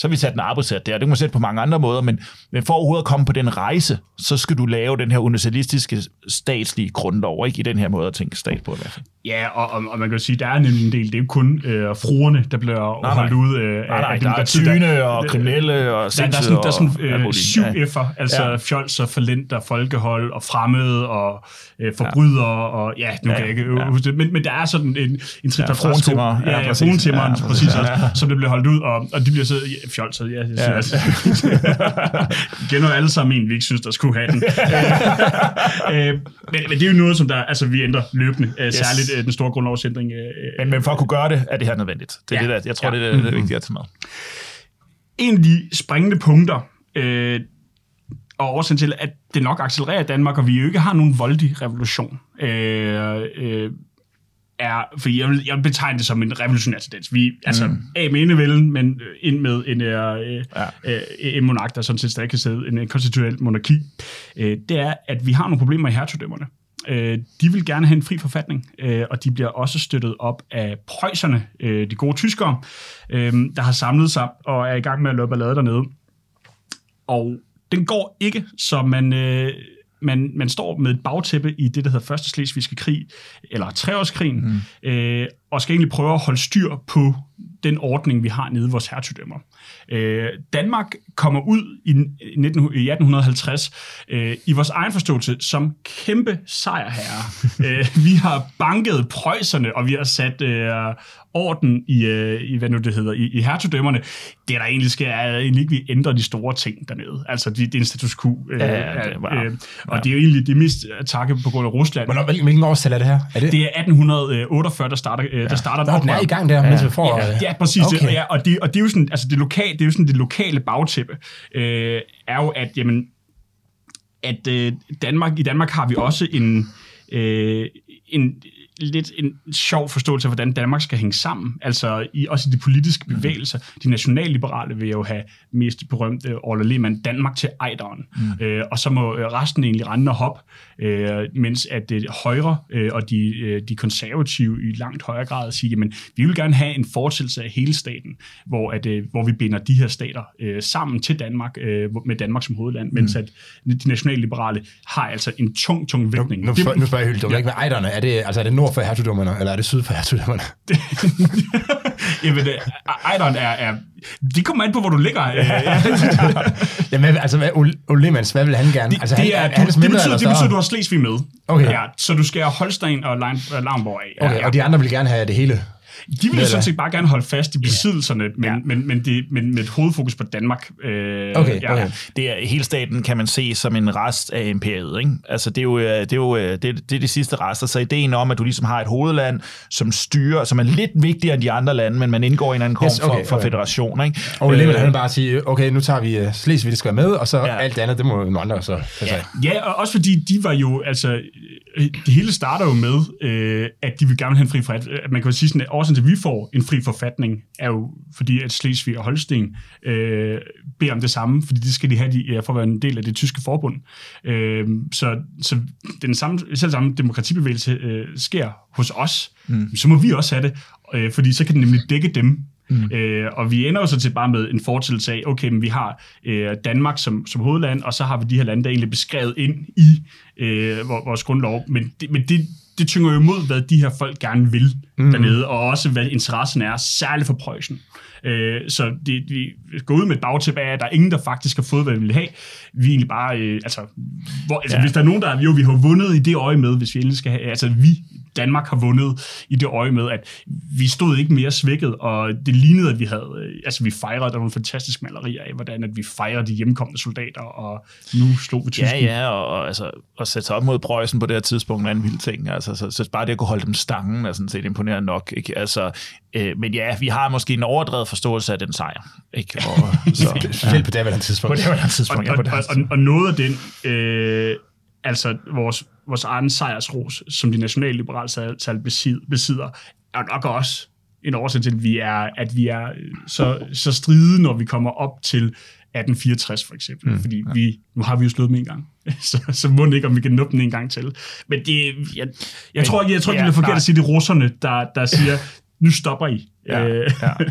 [SPEAKER 2] så har vi sat en arbejdsat der. Det kan man sætte på mange andre måder, men, men for overhovedet at komme på den rejse, så skal du lave den her universalistiske statslige grundlov, ikke i den her måde at tænke stat på i hvert fald.
[SPEAKER 3] Ja, og, og, og man kan jo sige, der er nemlig en del, det er jo kun øh, fruerne, der bliver nej, holdt ud øh,
[SPEAKER 2] nej, nej, af der er tyne og kriminelle og
[SPEAKER 3] der, der, er sådan, der er sådan øh, syv ja. F'er, altså ja. fjols og forlenter, folkehold og fremmede og øh, forbrydere, ja. Og ja, nu ja, kan jeg ikke ja. huske det, men, men der er sådan en, en
[SPEAKER 2] ja, frontimmer,
[SPEAKER 3] ja, ja, præcis, ja, præcis, præcis ja. også, som det bliver holdt ud, og, og de bliver så ja, fjolset, ja, jeg synes, ja. Kender alle sammen en, vi ikke synes, der skulle have den. øh, men, men det er jo noget, som der, altså, vi ændrer løbende, øh, yes. særligt øh, den store grundlovsændring. Øh,
[SPEAKER 2] men, men for at kunne gøre det, er det her nødvendigt. Det er ja. det, der, jeg tror, ja. det er det, det er vigtigt at tage med.
[SPEAKER 3] En af de springende punkter, øh, og årsagen til, at det nok accelererer i Danmark, og vi jo ikke har nogen voldig revolution. Øh, øh, er, fordi jeg vil, jeg vil betegne det som en revolutionær tendens. Vi, altså, mm. af med endevælden, men øh, ind med en, øh, ja. øh, en monark, der sådan set stadig kan sidde, en, en konstitutionel monarki, øh, det er, at vi har nogle problemer i hertugdømmerne. Øh, de vil gerne have en fri forfatning, øh, og de bliver også støttet op af prøjserne, øh, de gode tyskere, øh, der har samlet sig og er i gang med at løbe ballade dernede. Og den går ikke, så man... Øh, man, man står med et bagtæppe i det, der hedder Første Slesvigske Krig, eller Treårskrigen, mm. øh, og skal egentlig prøve at holde styr på den ordning, vi har nede i vores hertugdømmer. Øh, Danmark kommer ud i, 19, i 1850 øh, i vores egen forståelse som kæmpe sejrherre. øh, vi har banket prøjserne, og vi har sat øh, orden i, øh, i, hvad nu det hedder, i, i hertugdømmerne. Det, der egentlig sker, er egentlig ikke, vi ændrer de store ting dernede. Altså, det, det er en status quo. Øh, ja, det var, øh, og ja. det er jo egentlig det mest attakke på grund af Rusland.
[SPEAKER 1] Hvornår, hvilken årstal er det her?
[SPEAKER 3] Er det? det er 1848, der starter øh, øh, der starter
[SPEAKER 1] Nå, den er i gang der, mens vi får...
[SPEAKER 3] Ja, ja præcis.
[SPEAKER 1] Okay.
[SPEAKER 3] Okay. Ja, og, det, og det er jo sådan, altså det lokale, det er jo sådan det lokale bagtæppe, øh, er jo, at jamen, at øh, Danmark, i Danmark har vi også en, øh, en lidt en sjov forståelse af, hvordan Danmark skal hænge sammen. Altså i, også i de politiske bevægelser. De nationalliberale vil jo have mest berømte Orla Lehmann, Danmark til ejderen. Mm. Øh, og så må øh, resten egentlig rende og hoppe, øh, mens at øh, højre øh, og de, øh, de konservative i langt højere grad siger, jamen vi vil gerne have en fortsættelse af hele staten, hvor, at, øh, hvor vi binder de her stater øh, sammen til Danmark, øh, med Danmark som hovedland, mens at de nationalliberale har altså en tung, tung vægtning.
[SPEAKER 1] Nu, spørger, nu spørger jeg helt dumt, ikke med ejderne. Er det, altså, er det nord for hertugdømmerne, eller er det syd for hertugdømmerne?
[SPEAKER 3] Jamen, Ejderen er, er... Det kommer an på, hvor du ligger.
[SPEAKER 1] Jamen, altså, hvad, Ole, Ole Lehmanns, hvad vil han gerne?
[SPEAKER 3] det,
[SPEAKER 1] altså,
[SPEAKER 3] det, er,
[SPEAKER 1] han,
[SPEAKER 3] du,
[SPEAKER 1] hans
[SPEAKER 3] det, betyder, det betyder, at du har Slesvig med.
[SPEAKER 1] Okay.
[SPEAKER 3] Ja, så du skal have Holstein og Lein- af.
[SPEAKER 1] Okay,
[SPEAKER 3] ja,
[SPEAKER 1] og de andre vil gerne have det hele.
[SPEAKER 3] De vil jo
[SPEAKER 1] Eller-
[SPEAKER 3] sådan set bare gerne holde fast i besiddelserne, men,
[SPEAKER 2] Ja.
[SPEAKER 3] men, men, det, men med et hovedfokus på Danmark. Øh,
[SPEAKER 1] Okay,
[SPEAKER 3] ja.
[SPEAKER 1] okay.
[SPEAKER 2] Det er, hele staten kan man se som en rest af imperiet. Ikke? Altså, det er jo, øh, det er jo øh, det, det, er de sidste rester. Så ideen om, at du ligesom har et hovedland, som styrer, som er lidt vigtigere end de andre lande, men man indgår i en anden form
[SPEAKER 1] Yes, okay,
[SPEAKER 2] for, for
[SPEAKER 1] okay.
[SPEAKER 2] federation. Ikke?
[SPEAKER 1] Og Lehmann,
[SPEAKER 2] Øh,
[SPEAKER 1] han vil bare sige, okay, nu tager vi Slesvig, det skal være med, og så
[SPEAKER 2] Ja.
[SPEAKER 1] ja. alt det andet, det må nogle andre så af.
[SPEAKER 3] Ja, og også fordi de var jo, altså, det hele starter jo med, øh, at de vil gerne have en fri forfatning. Man kan jo sige sådan, at årsagen til, at vi får en fri forfatning, er jo fordi, at Slesvig og Holsten øh, beder om det samme, fordi det skal de have de, ja, for at være en del af det tyske forbund. Øh, så, så den samme, selv samme demokratibevægelse øh, sker hos os, mm. så må vi også have det, øh, fordi så kan den nemlig dække dem, Mm. Øh, og vi ender jo så til bare med en fortællelse af, okay, men vi har øh, Danmark som, som hovedland, og så har vi de her lande, der er egentlig beskrevet ind i øh, vor- vores grundlov. Men, det, men det, det tynger jo imod, hvad de her folk gerne vil mm. dernede, og også hvad interessen er, særligt for Preussen. Øh, så det, vi går ud med et bagtæppe af, at der er ingen, der faktisk har fået, hvad vi vil have. Vi er egentlig bare, øh, altså, hvor, altså
[SPEAKER 2] Ja.
[SPEAKER 3] ja. hvis der er nogen, der, jo, vi har vundet i det øje med, hvis vi endelig skal have, altså vi, Danmark har vundet i det øje med, at vi stod ikke mere svækket, og det lignede, at vi havde, øh, altså vi fejrede, der var nogle fantastiske malerier af, hvordan at vi fejrer de hjemkomne soldater, og nu slog vi tyskerne.
[SPEAKER 2] Ja, ja, og, og altså, at sætte sig op mod Preussen på det her tidspunkt er en vild ting. Altså, så, så bare det at kunne holde dem stangen er sådan set imponerende nok. Ikke? Altså, øh, men ja, vi har måske en overdrevet forståelse af den sejr. Ikke? Og, så,
[SPEAKER 1] Specielt på det her
[SPEAKER 2] på
[SPEAKER 1] tidspunkt.
[SPEAKER 2] det her
[SPEAKER 3] og,
[SPEAKER 2] tidspunkt. ja,
[SPEAKER 3] og,
[SPEAKER 2] på det her
[SPEAKER 3] og, og,
[SPEAKER 2] tidspunkt.
[SPEAKER 3] og noget af den, øh, altså vores, vores egen sejrsros, som de nationalliberale salg besidder, er nok også en årsag til, at vi er, at vi er øh, så, så stride, når vi kommer op til 1864 for eksempel. Mm, Fordi vi, nu har vi jo slået dem en gang. så, så må det ikke, om vi kan nå dem en gang til. Men det, jeg, jeg tror ikke, jeg tror ikke,
[SPEAKER 2] ja,
[SPEAKER 3] det er forkert
[SPEAKER 2] nej.
[SPEAKER 3] at sige, det er russerne, der, der siger, nu stopper I.
[SPEAKER 2] Ja,
[SPEAKER 3] Øh,
[SPEAKER 2] ja.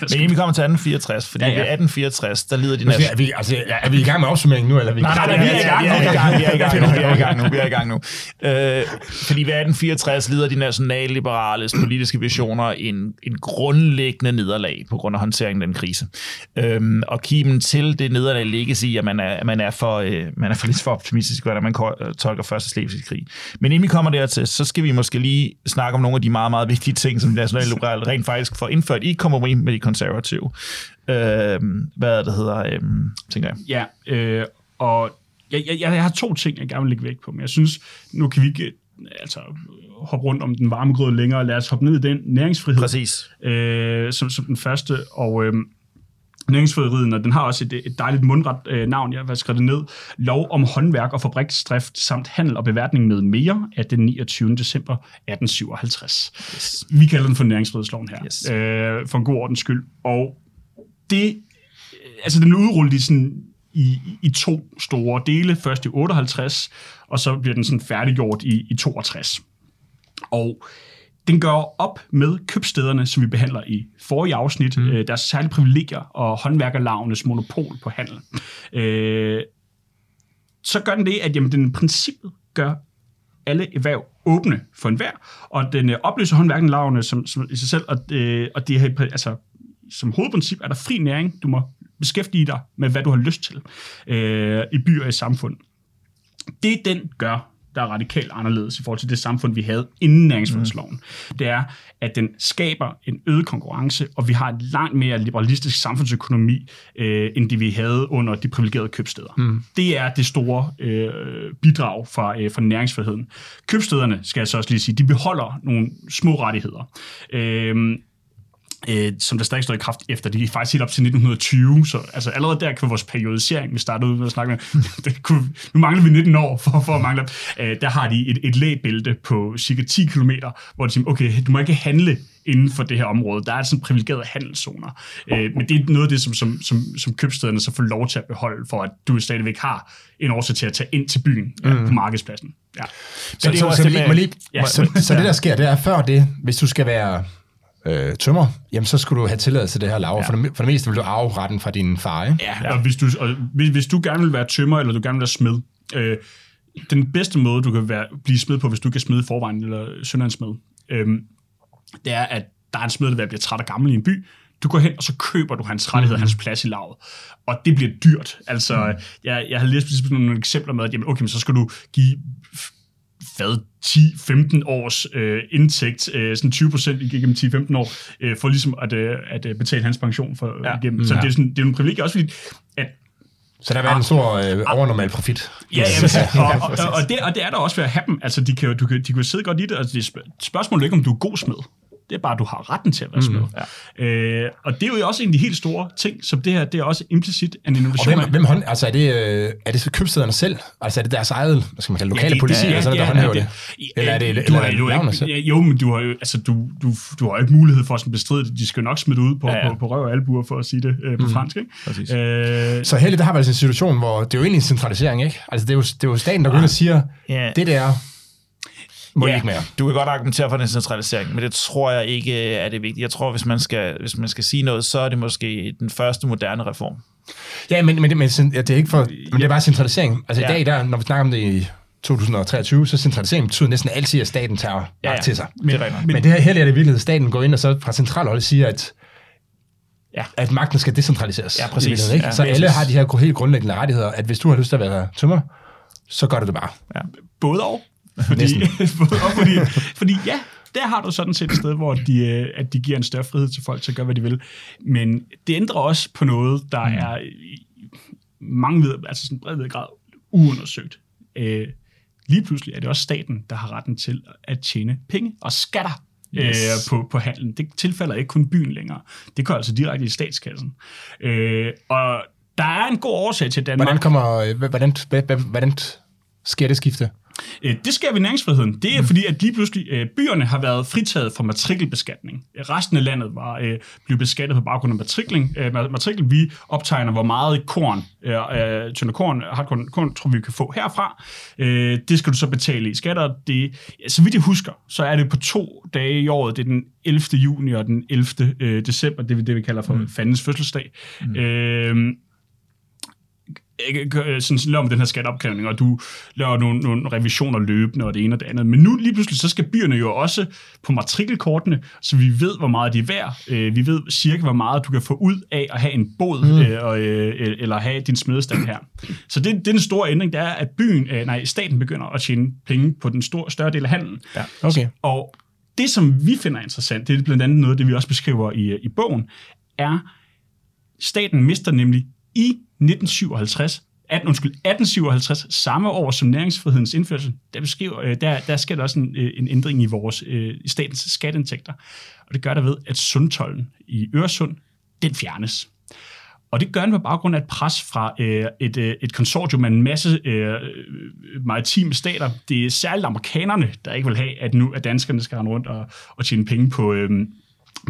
[SPEAKER 2] Men inden vi kommer til 1864, fordi
[SPEAKER 3] Ja,
[SPEAKER 2] ja, ved 1864, der lider de
[SPEAKER 1] Altså,
[SPEAKER 2] næste...
[SPEAKER 1] er, vi, altså, er vi i gang med opsummeringen nu, eller er vi
[SPEAKER 2] Nej, nej, nej, vi er i gang, vi er i gang, vi er i gang nu, vi er i gang nu, vi er i gang nu. Øh, fordi ved 1864 lider de nationalliberales politiske visioner en, en grundlæggende nederlag på grund af håndteringen af den krise. Øhm, og kimen til det nederlag ligges i, at man er, at man er, for, øh, man er for lidt for optimistisk, hvordan man øh, tolker første slesvigske krig. Men inden vi kommer dertil, så skal vi måske lige snakke om nogle af de meget, meget vigtige ting, som de nationalliberale rent faktisk får indført i kompromis med de konservative. Øhm, hvad det hedder, øhm, tænker jeg.
[SPEAKER 3] Ja, øh, og jeg, jeg, jeg har to ting, jeg gerne vil lægge vægt på, men jeg synes, nu kan vi ikke øh, altså, hoppe rundt om den varme grød længere. Lad os hoppe ned i den næringsfrihed
[SPEAKER 2] Præcis.
[SPEAKER 3] øh, som, som den første, og øh, næringsfriheden, og den har også et, et dejligt mundret øh, navn, jeg har skrevet det ned. Lov om håndværk og fabriksdrift samt handel og beværtning med mere af den 29. december 1857.
[SPEAKER 2] Yes.
[SPEAKER 3] Vi kalder den for næringsfrihedsloven her,
[SPEAKER 2] Yes.
[SPEAKER 3] øh, for en god ordens skyld. Og det, øh, altså den udrullet i, sådan, i, i to store dele, først i 58, og så bliver den sådan færdiggjort i, i 62. Og den gør op med købstederne, som vi behandler i forrige afsnit, mm. øh, deres særlige privilegier og håndværkerlavenes monopol på handel. Øh, så gør den det, at jamen, den i princippet gør alle erhverv åbne for enhver, og den øh, opløser håndværkerlavene som, som i sig selv, og, øh, og det er, altså, som hovedprincip er der fri næring. Du må beskæftige dig med, hvad du har lyst til øh, i byer og i samfund. Det den gør, der er radikalt anderledes i forhold til det samfund, vi havde inden næringsfrihedsloven, mm. det er, at den skaber en øget konkurrence, og vi har et langt mere liberalistisk samfundsøkonomi, øh, end det vi havde under de privilegerede købsteder. Mm. Det er det store øh, bidrag fra, øh, fra næringsfriheden. Købstederne, skal jeg så også lige sige, de beholder nogle små rettigheder. Øh, øh, som der stadig står i kraft efter. De er faktisk helt op til 1920, så altså, allerede der kan vores periodisering, vi startede ud med at snakke med, det kunne, nu mangler vi 19 år for, for at mangle, øh, der har de et, et lægebælte på cirka 10 km, hvor de siger, okay, du må ikke handle inden for det her område. Der er sådan privilegerede handelszoner. Øh, men det er noget af det, som, som, som, som købstederne så får lov til at beholde, for at du stadigvæk har en årsag til at tage ind til byen mm. ja, på markedspladsen. Ja.
[SPEAKER 1] Så, så, så, så, lige, lige, ja. så, så det, der sker, det er før det, hvis du skal være øh, tømmer, jamen så skulle du have tilladelse til det her lav. Ja. For, det, for det meste vil du arve retten fra din far, ikke?
[SPEAKER 3] Ja, ja. og, hvis du, og hvis, hvis du gerne vil være tømmer, eller du gerne vil være smed, øh, den bedste måde, du kan være, blive smed på, hvis du kan smide forvejen, eller sønder smed, øh, det er, at der er en smed, der bliver træt og gammel i en by, du går hen, og så køber du hans rettighed, mm. hans plads i lavet. Og det bliver dyrt. Altså, mm. jeg, jeg har læst nogle eksempler med, at jamen, okay, men så skal du give hvad, 10-15 års øh, indtægt, øh, sådan 20 procent igennem 10-15 år, øh, for ligesom at, øh, at øh, betale hans pension for ja. igennem. Så ja. det er, sådan, det er en privilegie også, fordi at
[SPEAKER 1] så der er en stor øh, overnormal profit.
[SPEAKER 3] Ja, ja, og, og, og, det, og det er der også ved at have dem. Altså, de kan, du kan, de kan sidde godt i det. Altså, det spørgsmålet er ikke, om du er god smed. Det er bare, at du har retten til at være smed. Mm, ja. øh, og det er jo også en af de helt store ting, som det her, det er også implicit en innovation.
[SPEAKER 1] Og hvem, hvem hånd, altså er det, øh, er det købstederne selv? Altså er det deres eget, hvad skal man kalde, lokale ja, politi, ja, eller sådan ja, der håndhæver ja, det? Eller er det, du eller har, er det selv?
[SPEAKER 3] Jo, men du har jo, altså, du, du, du har ikke mulighed for at bestride det. De skal nok smide ud på, ja, ja. på, på røv og albuer, for at sige det øh, på mm. fransk. Ikke? Præcis.
[SPEAKER 1] Øh, så heldigt, der har været altså en situation, hvor det er jo egentlig en centralisering, ikke? Altså det er jo, det er jo staten, der går ind og siger, ja. det der må ja, ikke mere.
[SPEAKER 2] Du kan godt argumentere for den centralisering, men det tror jeg ikke er det vigtige. Jeg tror, hvis man skal, hvis man skal sige noget, så er det måske den første moderne reform.
[SPEAKER 1] Ja, men, men, men det er ikke for, men det er bare centralisering. Altså ja. i dag, der, når vi snakker om det i 2023, så centralisering betyder næsten altid, at staten tager ja, ja. til sig. Men, det men, men det her heller er det virkelig, at staten går ind og så fra centralholdet siger, at Ja. At magten skal decentraliseres. Ja, præcis. Ikke? Ja, så alle har de her helt grundlæggende rettigheder, at hvis du har lyst til at være tømmer, så gør du det bare. Ja.
[SPEAKER 3] Både og. Fordi, fordi, fordi ja, der har du sådan set et sted, hvor de, øh, at de giver en større frihed til folk til at gøre, hvad de vil. Men det ændrer også på noget, der mm. er mange ved, altså sådan bred grad uundersøgt. Øh, lige pludselig er det også staten, der har retten til at tjene penge og skatter øh, yes. øh, på, på handelen. Det tilfælder ikke kun byen længere. Det går altså direkte i statskassen. Øh, og der er en god årsag til Danmark.
[SPEAKER 1] Hvordan, kommer, hvordan, hvordan, hvordan sker det skifte?
[SPEAKER 3] Øh, det sker ved næringsfriheden. Det er mm. fordi, at lige pludselig øh, byerne har været fritaget fra matrikelbeskatning. Resten af landet var øh, blevet beskattet på baggrund af matrikling. Øh, matrikel, vi optegner, hvor meget korn, øh, øh tynde korn, hardkorn, korn, tror vi kan få herfra. Øh, det skal du så betale i skatter. Det, så vidt jeg husker, så er det på to dage i året. Det er den 11. juni og den 11. Øh, december, det er det, vi kalder for mm. fandens fødselsdag. Mm. Øh, sådan, laver man den her skatteopkrævning, og du laver nogle, nogle revisioner løbende, og det ene og det andet. Men nu lige pludselig, så skal byerne jo også på matrikelkortene, så vi ved, hvor meget de er værd. Øh, vi ved cirka, hvor meget du kan få ud af at have en båd, mm. øh, eller have din smedestand her. Så det, det er den store ændring, det er, at byen, nej, staten begynder at tjene penge på den store, større del af handelen.
[SPEAKER 1] Ja, okay.
[SPEAKER 3] Og det, som vi finder interessant, det er blandt andet noget, det vi også beskriver i, i bogen, er, staten mister nemlig i 1957, 18, undskyld, 1857, samme år som næringsfrihedens indførelse, der, beskriver, øh, der, der sker der også en, øh, en ændring i vores øh, i statens skatteindtægter. Og det gør der ved, at sundtollen i Øresund, den fjernes. Og det gør den på baggrund af et pres fra øh, et, øh, et konsortium af en masse øh, maritime stater. Det er særligt amerikanerne, der ikke vil have, at nu at danskerne skal rende rundt og, og tjene penge på, øh,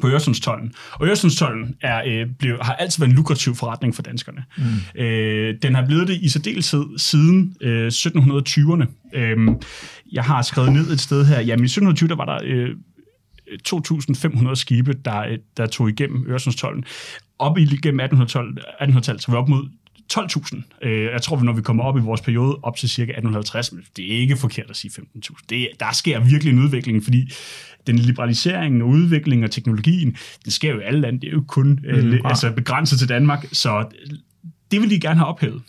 [SPEAKER 3] på Øresundstollen. Og Øresundstollen er, øh, blev, har altid været en lukrativ forretning for danskerne. Mm. Øh, den har blevet det i særdeleshed siden øh, 1720'erne. Øh, jeg har skrevet ned et sted her, jamen i 1720 der var der øh, 2.500 skibe, der, der tog igennem Øresundstollen. Op i igennem 1800-tallet, 1800 så var vi op mod 12.000. Øh, jeg tror, når vi kommer op i vores periode, op til cirka 1850, men det er ikke forkert at sige 15.000. Det, der sker virkelig en udvikling, fordi den liberalisering og udvikling og teknologien, det sker jo i alle lande. Det er jo kun mm, øh, altså begrænset til Danmark, så det vil de gerne have ophævet.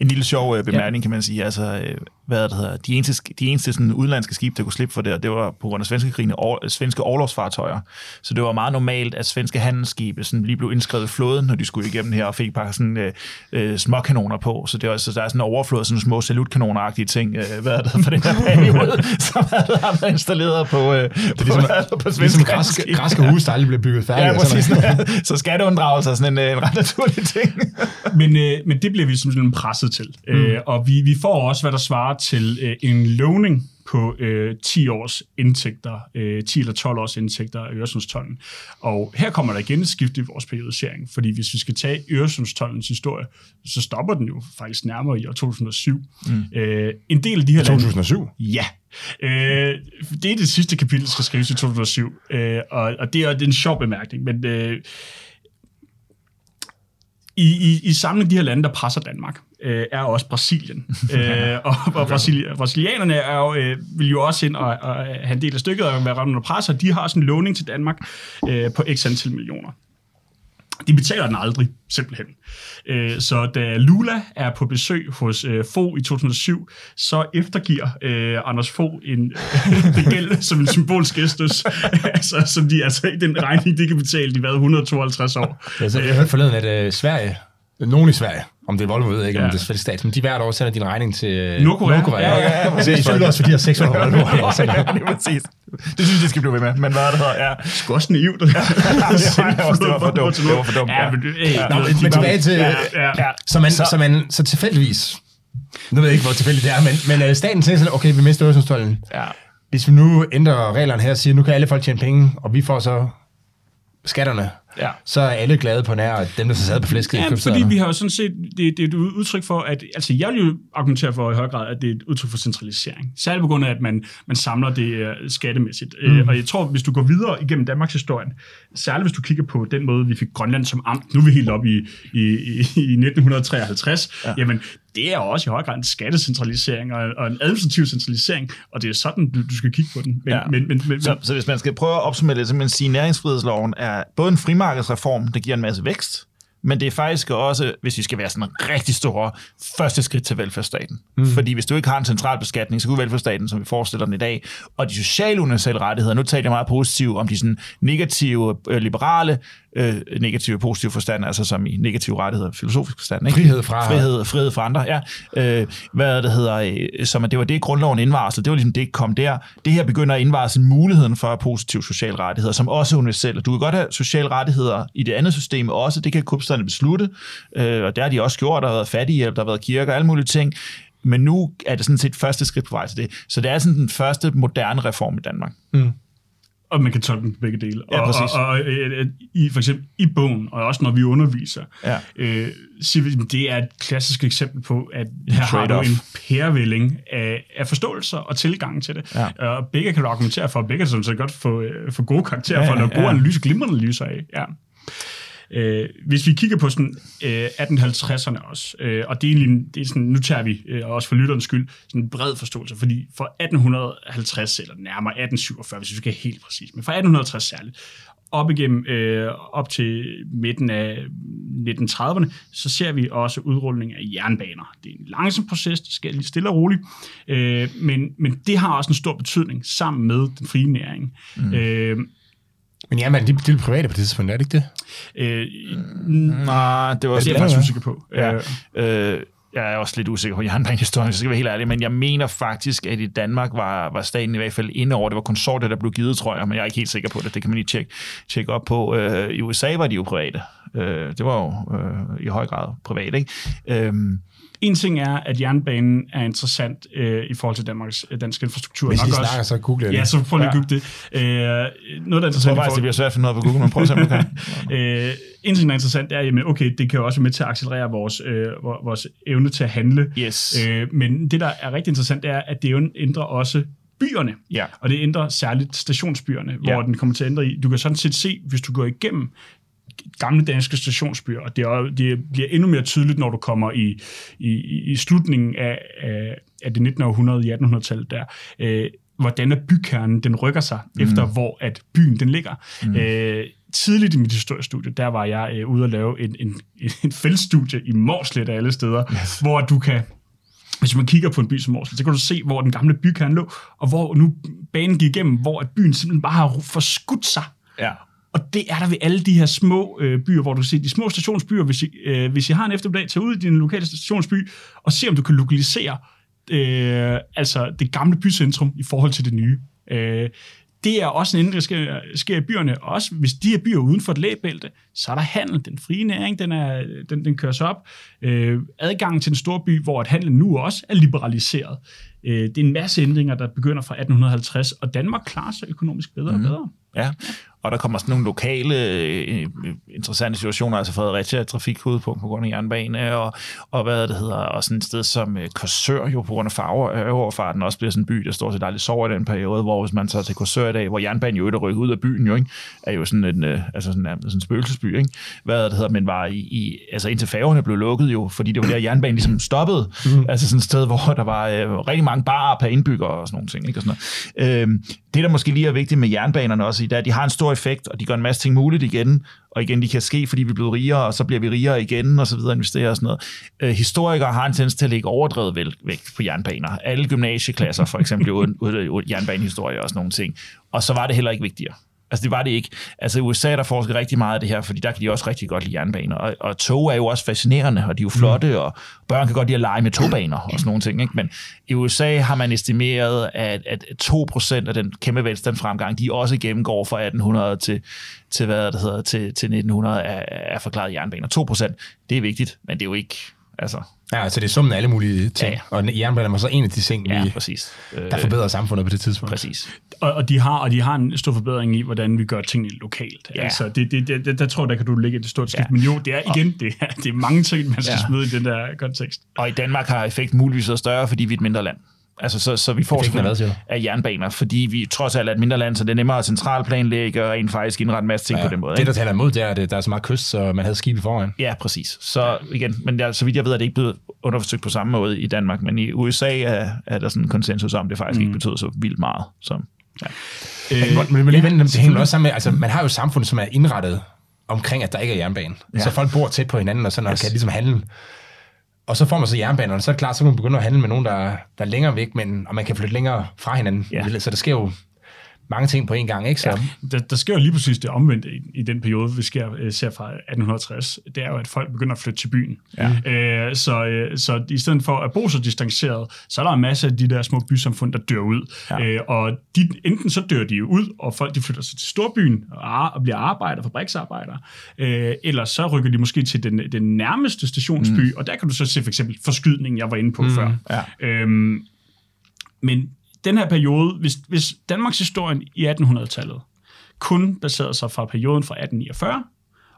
[SPEAKER 2] En lille sjov øh, bemærkning, ja. kan man sige. Altså, øh, hvad det hedder, de eneste, de eneste sådan, udenlandske skibe, der kunne slippe for det, det var på grund af svenske krigen, or, svenske overlovsfartøjer. Så det var meget normalt, at svenske handelsskibe sådan, lige blev indskrevet i flåden, når de skulle igennem her, og fik bare sådan øh, øh, småkanoner på. Så, det var, så der er sådan en overflod, sådan små salutkanoner ting, øh, hvad er det for den her periode, som har været installeret på, øh, det er
[SPEAKER 1] ligesom, på, på svenske ligesom græske, græske hus, der aldrig blev bygget færdigt.
[SPEAKER 2] Ja, præcis. Sådan, så skatteunddragelse er sådan en, en ret naturlig ting.
[SPEAKER 3] men, øh, men det bliver vi sådan presset til. Mm. Øh, og vi, vi får også, hvad der svarer til øh, en lovning på øh, 10 års indtægter, øh, 10 eller 12 års indtægter af Øresundstollen. Og her kommer der igen et skift i vores periodisering, fordi hvis vi skal tage Øresundstollens historie, så stopper den jo faktisk nærmere i år 2007. Mm. Øh, en del af de her
[SPEAKER 1] 2007? Lande,
[SPEAKER 3] ja. Øh, det er det sidste kapitel, der skal skrives i 2007, øh, og, og det er, det er en sjov bemærkning, men øh, i, i, i samling de her lande, der presser Danmark, øh, er også Brasilien. øh, og og Brasili, brasilianerne er jo, øh, vil jo også ind og, og have en del af stykket og være ramt under pres, og de har sådan en lovning til Danmark øh, på x antal millioner. De betaler den aldrig, simpelthen. Øh, så da Lula er på besøg hos øh, Fo i 2007, så eftergiver øh, Anders Fo en gæld som en symbolsk gestus, altså, som de, altså den regning, de kan betale, de været 152 år.
[SPEAKER 1] Ja, så jeg hørte forleden, at øh, Sverige, nogen i Sverige, om det er Volvo, ved jeg ikke, ja. om det er selvfølgelig stat, men de hvert år sender din regning til
[SPEAKER 3] øh, Nordkorea.
[SPEAKER 1] Nordkorea. Ja, ja, ja, ja. Det er også, fordi de har 600 Volvo. ja, ja,
[SPEAKER 2] det er præcis. Det synes jeg, skal blive ved med, men hvad er det her? Ja.
[SPEAKER 3] Sgu også naivt. det,
[SPEAKER 2] var for dumt. Det var for dumt. Ja, men,
[SPEAKER 1] ja. Nå, men tilbage til, ja, ja. Så, man, så, så, man, så tilfældigvis, nu ved jeg ikke, hvor tilfældigt det er, men, men uh, staten tænker sådan, okay, vi mister Øresundstollen. Ja. Hvis vi nu ændrer reglerne her og siger, nu kan alle folk tjene penge, og vi får så skatterne, ja. så er alle glade på nær, at dem, der så sad på flæsket
[SPEAKER 3] ja, fordi vi har jo sådan set, det, det er et udtryk for, at, altså jeg vil jo argumentere for i høj grad, at det er et udtryk for centralisering. Særligt på grund af, at man, man samler det uh, skattemæssigt. Mm. Uh, og jeg tror, hvis du går videre igennem Danmarks historien, særligt hvis du kigger på den måde, vi fik Grønland som amt, nu er vi helt oppe i, i, i, i 1953, ja. jamen det er også i høj grad en skattecentralisering og, og en administrativ centralisering, og det er sådan, du, du skal kigge på den.
[SPEAKER 2] Men, ja. men, men, men, så, så hvis man skal prøve at opsummere det, så man sige, at næringsfrihedsloven er både en frimarkedsreform, der giver en masse vækst, men det er faktisk også, hvis vi skal være sådan en rigtig store, første skridt til velfærdsstaten. Mm. Fordi hvis du ikke har en central beskatning, så kunne velfærdsstaten, som vi forestiller den i dag, og de sociale universelle rettigheder, nu taler jeg meget positivt om de sådan negative, øh, liberale, øh, negative positive forstand, altså som i negative rettigheder, filosofisk forstand. Ikke?
[SPEAKER 1] Frihed fra...
[SPEAKER 2] Frihed, frihed fra andre, ja. Øh, hvad det hedder, øh, som at det var det, grundloven indvarsel, det var ligesom det, kom der. Det her begynder at indvarsle muligheden for positive sociale rettigheder, som også er universelle. Du kan godt have sociale rettigheder i det andet system også, det kan kubsterne beslutte, øh, og der har de også gjort, der har været fattighjælp, der har været kirker, alle mulige ting, men nu er det sådan set første skridt på vej til det. Så det er sådan den første moderne reform i Danmark. Mm
[SPEAKER 3] og man kan tolke dem på begge dele. Ja, og, og, og, og i, for eksempel i bogen, og også når vi underviser, ja. øh, siger vi, det er et klassisk eksempel på, at her har du en pærevælling af, af forståelser og tilgang til det. Ja. Og begge kan du argumentere for, og begge kan så godt få, øh, få gode karakterer ja, for, og gode ja. analyse, glimrende analyser af. Ja. Øh, hvis vi kigger på sådan øh, 1850'erne også, øh, og det er, egentlig, det er sådan, nu tager vi øh, også for lytterens skyld sådan en bred forståelse, fordi for 1850, eller nærmere 1847, hvis vi skal helt præcis, men fra 1850 særligt, op igennem, øh, op til midten af 1930'erne, så ser vi også udrulning af jernbaner. Det er en langsom proces, det skal lige stille og roligt, øh, men, men det har også en stor betydning sammen med den frie næring. Mm. Øh,
[SPEAKER 1] men jamen, det, det er private på det tidspunkt, er det ikke det?
[SPEAKER 2] Øh, nej, det var
[SPEAKER 3] også... Det er jeg faktisk usikker på.
[SPEAKER 2] Ja. Øh, jeg er også lidt usikker på jernbanehistorien, så skal jeg være helt ærlig, men jeg mener faktisk, at i Danmark var, var staten i hvert fald inde over, det var konsortet, der blev givet, tror jeg, men jeg er ikke helt sikker på det, det kan man lige tjekke, tjekke op på. Øh, I USA var de jo private, øh, det var jo øh, i høj grad privat, ikke? Øh,
[SPEAKER 3] en ting er, at jernbanen er interessant øh, i forhold til Danmarks øh, dansk infrastruktur.
[SPEAKER 1] Hvis I snakker, så google det.
[SPEAKER 3] Ja, så prøv lige at google det. Øh, noget, der er interessant...
[SPEAKER 2] Jeg tror faktisk, det bliver svært at finde noget på Google, men prøv at se, om kan.
[SPEAKER 3] øh, en ting, der er interessant, er, at okay, det kan jo også være med til at accelerere vores, øh, vores evne til at handle.
[SPEAKER 2] Yes.
[SPEAKER 3] Øh, men det, der er rigtig interessant, er, at det ændrer også byerne,
[SPEAKER 2] ja.
[SPEAKER 3] og det ændrer særligt stationsbyerne, hvor ja. den kommer til at ændre i. Du kan sådan set se, hvis du går igennem gamle danske stationsbyer, og det, er, det bliver endnu mere tydeligt, når du kommer i, i, i slutningen af, af, af det 19. århundrede, i 1800-tallet der, øh, hvordan er bykernen, den rykker sig, mm. efter hvor at byen den ligger. Mm. Øh, tidligt i mit historiestudie, der var jeg øh, ude at lave en, en, en feltstudie i Morslet af alle steder, yes. hvor du kan hvis man kigger på en by som Morslet, så kan du se, hvor den gamle bykerne lå, og hvor nu banen gik igennem, hvor at byen simpelthen bare har forskudt sig.
[SPEAKER 2] Ja.
[SPEAKER 3] Og det er der ved alle de her små øh, byer, hvor du ser de små stationsbyer. Hvis I, øh, hvis I har en eftermiddag, tag ud i din lokale stationsby og se, om du kan lokalisere øh, altså det gamle bycentrum i forhold til det nye. Øh, det er også en ændring, der sker, sker i byerne. Også hvis de her byer uden for et lægebælte, så er der handel. Den frie næring, den, er, den, den køres op. Øh, adgangen til en stor by, hvor et handel nu også er liberaliseret. Øh, det er en masse ændringer, der begynder fra 1850, og Danmark klarer sig økonomisk bedre mm. og bedre.
[SPEAKER 2] Ja, og der kommer sådan nogle lokale øh, interessante situationer, altså Fredericia er trafikknudepunkt på grund af jernbane, og, og hvad det hedder, og sådan et sted som øh, Korsør jo på grund af farveoverfarten også bliver sådan en by, der står til aldrig sover i den periode, hvor hvis man tager til Korsør i dag, hvor jernbanen jo er rykket ud af byen jo, ikke, er jo sådan en, øh, altså sådan, sådan en spøgelsesby, ikke? hvad det hedder, men var i, i altså indtil færgerne blev lukket jo, fordi det var der jernbanen ligesom stoppede, mm. altså sådan et sted, hvor der var øh, rigtig mange barer per indbygger og sådan nogle ting, ikke? Og sådan noget. Øh, det, der måske lige er vigtigt med jernbanerne også, det er, at de har en stor effekt, og de gør en masse ting muligt igen, og igen, de kan ske, fordi vi er blevet rigere, og så bliver vi rigere igen, og så videre, investerer og sådan noget. Øh, historikere har en tendens til at lægge overdrevet væk på jernbaner. Alle gymnasieklasser, for eksempel, jernbanehistorie og sådan nogle ting. Og så var det heller ikke vigtigere. Altså det var det ikke. Altså i USA, der forsker rigtig meget af det her, fordi der kan de også rigtig godt lide jernbaner. Og, og tog er jo også fascinerende, og de er jo flotte, mm. og børn kan godt lide at lege med togbaner og sådan nogle ting. Ikke? Men i USA har man estimeret, at, at 2% af den kæmpe velstandsfremgang, de også gennemgår fra 1800 til, til, hvad det hedder, til, til 1900 er, er forklaret jernbaner. 2%, det er vigtigt, men det er jo ikke Altså.
[SPEAKER 1] Ja, altså det er summen af alle mulige ting. Ja. Og jernbanen var så en af de ting,
[SPEAKER 2] ja,
[SPEAKER 1] vi,
[SPEAKER 2] præcis.
[SPEAKER 1] der forbedrer samfundet på det tidspunkt.
[SPEAKER 2] Præcis.
[SPEAKER 3] Og, og, de har, og de har en stor forbedring i, hvordan vi gør tingene lokalt. Ja. Altså, det, det, det, der tror jeg, der kan du lægge et stort skidt. Ja. Men jo, det er igen, det er, det er mange ting, man skal ja. smide i den der kontekst.
[SPEAKER 2] Og i Danmark har effekt muligvis været større, fordi vi er et mindre land. Altså, så, så vi får
[SPEAKER 1] selvfølgelig
[SPEAKER 2] af jernbaner, fordi vi trods alt er et mindre land, så det er nemmere at centralplanlægge og en faktisk indrette en masse ting ja, på den måde.
[SPEAKER 1] Det, der taler imod, det er, at der er så meget kyst, så man havde skib i foran.
[SPEAKER 2] Ja, præcis. Så igen, men der, så vidt jeg ved, er det ikke blevet undersøgt på samme måde i Danmark, men i USA er, er der sådan en konsensus om, det faktisk mm. ikke betyder så vildt meget. Så, ja.
[SPEAKER 1] Øh, men, men, men lige vente, det hænger også sammen med, altså man har jo samfund, som er indrettet omkring, at der ikke er jernbane. Ja. Så folk bor tæt på hinanden, og sådan, og yes. kan ligesom handle og så får man så jernbanerne, så er det klart, så kan man begynde at handle med nogen, der, der er længere væk, men, og man kan flytte længere fra hinanden. Ja. Så der sker jo mange ting på en gang, ikke? Så...
[SPEAKER 3] Ja, der, der sker jo lige præcis det omvendte i, i den periode, vi sker, øh, ser fra 1860. Det er jo, at folk begynder at flytte til byen. Ja. Øh, så, øh, så i stedet for at bo så distanceret, så er der en masse af de der små bysamfund, der dør ud. Ja. Øh, og de, enten så dør de jo ud, og folk de flytter sig til storbyen og, og bliver arbejder, fabriksarbejdere, øh, eller så rykker de måske til den, den nærmeste stationsby, mm. og der kan du så se for eksempel forskydningen, jeg var inde på mm. før. Ja. Øhm, men den her periode, hvis, hvis Danmarks historien i 1800-tallet kun baserede sig fra perioden fra 1849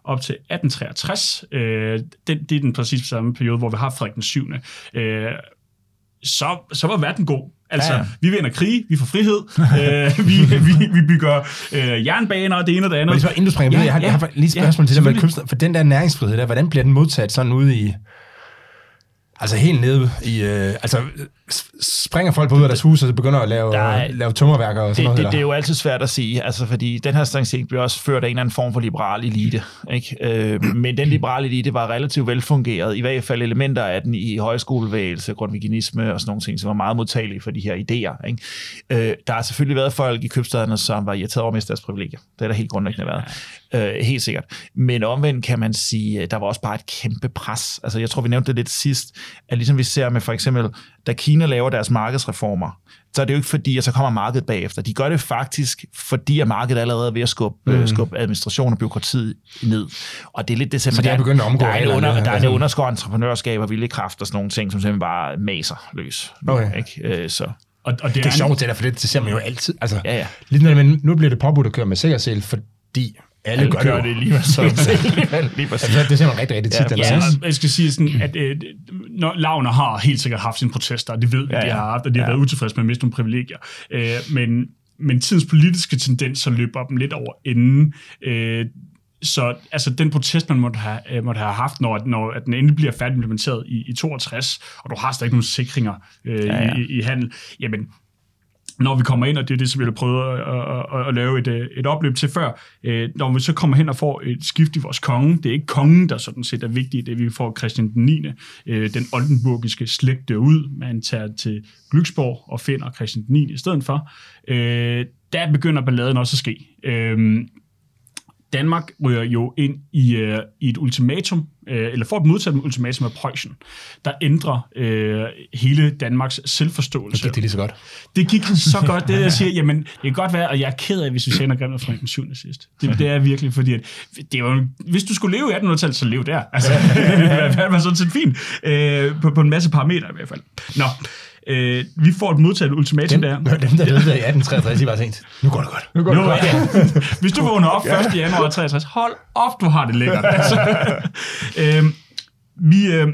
[SPEAKER 3] op til 1863, øh, det, det er den præcis samme periode, hvor vi har Frederik den 7., øh, så, så var verden god. Altså, ja, ja. vi vinder krig, vi får frihed, øh, vi, vi, vi bygger øh, jernbaner og det ene og det andet.
[SPEAKER 1] Men inden du springer ja, jeg har, ja, jeg har lige et spørgsmål ja, til det med for den der næringsfrihed der, hvordan bliver den modtaget sådan ude i, Altså helt nede i... Øh, altså springer folk på ud af deres hus, og så begynder at lave, er, lave tømmerværker og sådan
[SPEAKER 2] det,
[SPEAKER 1] noget?
[SPEAKER 2] Det, det, er jo altid svært at sige, altså fordi den her statistik bliver også ført af en eller anden form for liberal elite. Ikke? Øh, men den liberale elite var relativt velfungeret, i hvert fald elementer af den i højskolevægelse, grundviginisme og sådan nogle ting, som var meget modtagelige for de her idéer. Ikke? Øh, der har selvfølgelig været folk i købstederne, som var irriteret over deres privilegier. Det er der helt grundlæggende været. Øh, helt sikkert. Men omvendt kan man sige, der var også bare et kæmpe pres. Altså jeg tror, vi nævnte det lidt sidst, at ligesom vi ser med for eksempel, da Kina laver deres markedsreformer, så er det jo ikke fordi, at så kommer markedet bagefter. De gør det faktisk, fordi at markedet allerede er ved at skubbe, mm. skubbe administration og byråkrati ned. Og det er lidt det,
[SPEAKER 1] så det er begyndt at omgå
[SPEAKER 2] der er, det under, der er det underskår entreprenørskab og vilde kræfter og sådan nogle ting, som simpelthen bare maser løs. Okay. Ikke? Øh, så. Og,
[SPEAKER 1] og det, det er, er sjovt, det der, for det, det ser man jo altid. Altså, ja, ja. Lidt, men nu bliver det påbudt at køre med sikkerhedssel, fordi alle, alle gør, gør det, det lige så. lige præcis. Altså, det ser man rigtig, rigtig tit. Ja,
[SPEAKER 3] ja, jeg skal sige sådan, at øh, når Lavner har helt sikkert haft sine protester, det ved vi, ja, ja. de har haft, og de ja. har været utilfredse med at miste nogle privilegier. Øh, men, men tidens politiske tendenser løber dem lidt over enden. Øh, så altså, den protest, man måtte have, øh, måtte have haft, når, når at den endelig bliver færdig implementeret i, i 62, og du har stadig nogle sikringer øh, ja, ja. I, i handel, jamen, når vi kommer ind, og det er det, som vi har prøvet at, at, at, at lave et, øh, et opløb til før, øh, når vi så kommer hen og får et skift i vores konge, det er ikke kongen, der sådan set er vigtigt, det er, vi får Christian den 9., øh, den oldenburgiske slægte ud, man tager til Glücksborg og finder Christian den 9. i stedet for, øh, der begynder balladen også at ske. Øh, Danmark ryger jo ind i, øh, i et ultimatum, øh, eller får et modtaget ultimatum af Preussen, der ændrer øh, hele Danmarks selvforståelse.
[SPEAKER 1] Det gik det lige så godt.
[SPEAKER 3] Det gik så godt, det jeg siger, jamen, det kan godt være, og jeg er ked af, hvis vi sender Grimmel Frederik den 7. sidst. Det, det er virkelig, fordi at, det var, hvis du skulle leve i 1800-tallet, så lev der. Altså, det var sådan set fint, øh, på, på en masse parametre i hvert fald. Nå, Øh, vi får et modtaget ultimatum
[SPEAKER 1] dem,
[SPEAKER 3] der.
[SPEAKER 1] Dem, der døde i 1863, de var sent. Nu går det godt.
[SPEAKER 3] Nu går det nu, godt. Ja. Hvis du vågner op 1. januar 63, hold op, du har det lækkert. Altså. øh, vi, øh,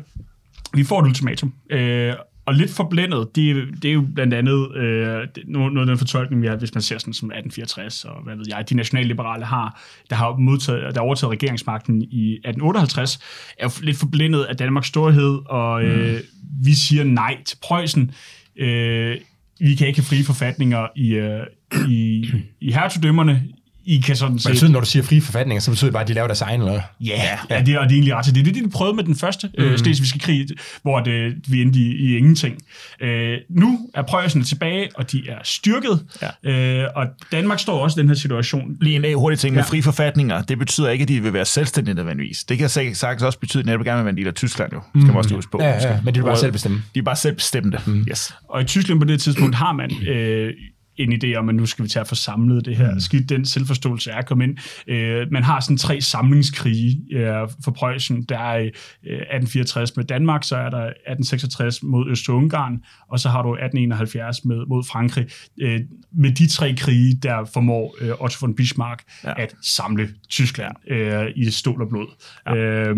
[SPEAKER 3] vi får et ultimatum. Øh, og lidt forblændet, det, det er jo blandt andet øh, noget af den fortolkning, vi har, hvis man ser sådan som 1864, og hvad ved jeg, de nationalliberale har, der har modtaget, der overtaget regeringsmagten i 1858, er jo lidt forblændet af Danmarks storhed, og øh, mm. vi siger nej til Preussen. Øh, vi kan ikke have frie forfatninger i, øh, i, i hertugdømmerne. I kan sådan set...
[SPEAKER 1] Men betyder, når du siger frie forfatninger, så betyder det bare, at de laver deres egen, eller
[SPEAKER 3] Ja, yeah, ja. det, og det er egentlig ret til. Det er det, de prøvede med den første mm. øh, slesvigske krig, hvor det, vi endte i, i ingenting. Øh, nu er Preussen tilbage, og de er styrket, ja. øh, og Danmark står også i den her situation.
[SPEAKER 2] Lige en hurtig ting med ja. frie forfatninger, det betyder ikke, at de vil være selvstændige nødvendigvis. Det kan sagtens også betyde, at de gerne vil være en del af Tyskland jo, skal mm. man også huske på.
[SPEAKER 1] Ja, ja, men de vil bare selv bestemme.
[SPEAKER 2] De er bare selv bestemte. Mm. Yes.
[SPEAKER 3] Og i Tyskland på det tidspunkt har man øh, en idé om, at nu skal vi tage at få samlet det her. Mm. Skidt den selvforståelse er kommet ind. Øh, man har sådan tre samlingskrige øh, for Preussen. Der er øh, 1864 med Danmark, så er der 1866 mod Øst-Ungarn, og så har du 1871 med, mod Frankrig. Øh, med de tre krige, der formår øh, Otto von Bismarck ja. at samle Tyskland øh, i stål og blod. Ja. Øh,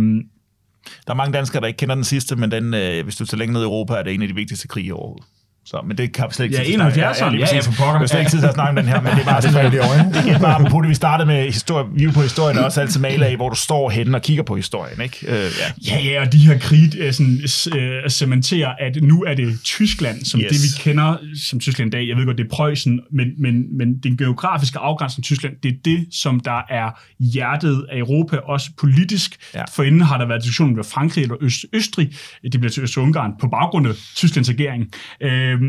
[SPEAKER 2] der er mange danskere, der ikke kender den sidste, men den, øh, hvis du tager længere ned i Europa, er det en af de vigtigste krige overhovedet. Så, men det kan vi slet ikke
[SPEAKER 3] Ja, 71 ja, ja,
[SPEAKER 2] ja, for pokker. Jeg slet ikke tid til at snakke om den her, men det er bare sådan, det, er det er bare på det, vi startede med historie, view på historien, og også altid male af, hvor du står henne og kigger på historien, ikke? Uh,
[SPEAKER 3] ja. ja, ja, og de her krig uh, sådan, uh, cementerer, at nu er det Tyskland, som yes. det vi kender som Tyskland i dag. Jeg ved godt, det er Preussen, men, men, men den geografiske afgrænsning af Tyskland, det er det, som der er hjertet af Europa, også politisk. Ja. For inden har der været diskussionen med Frankrig eller Øst, Østrig. Det bliver til Øst-Ungarn på baggrund af Tysklands regering. Uh,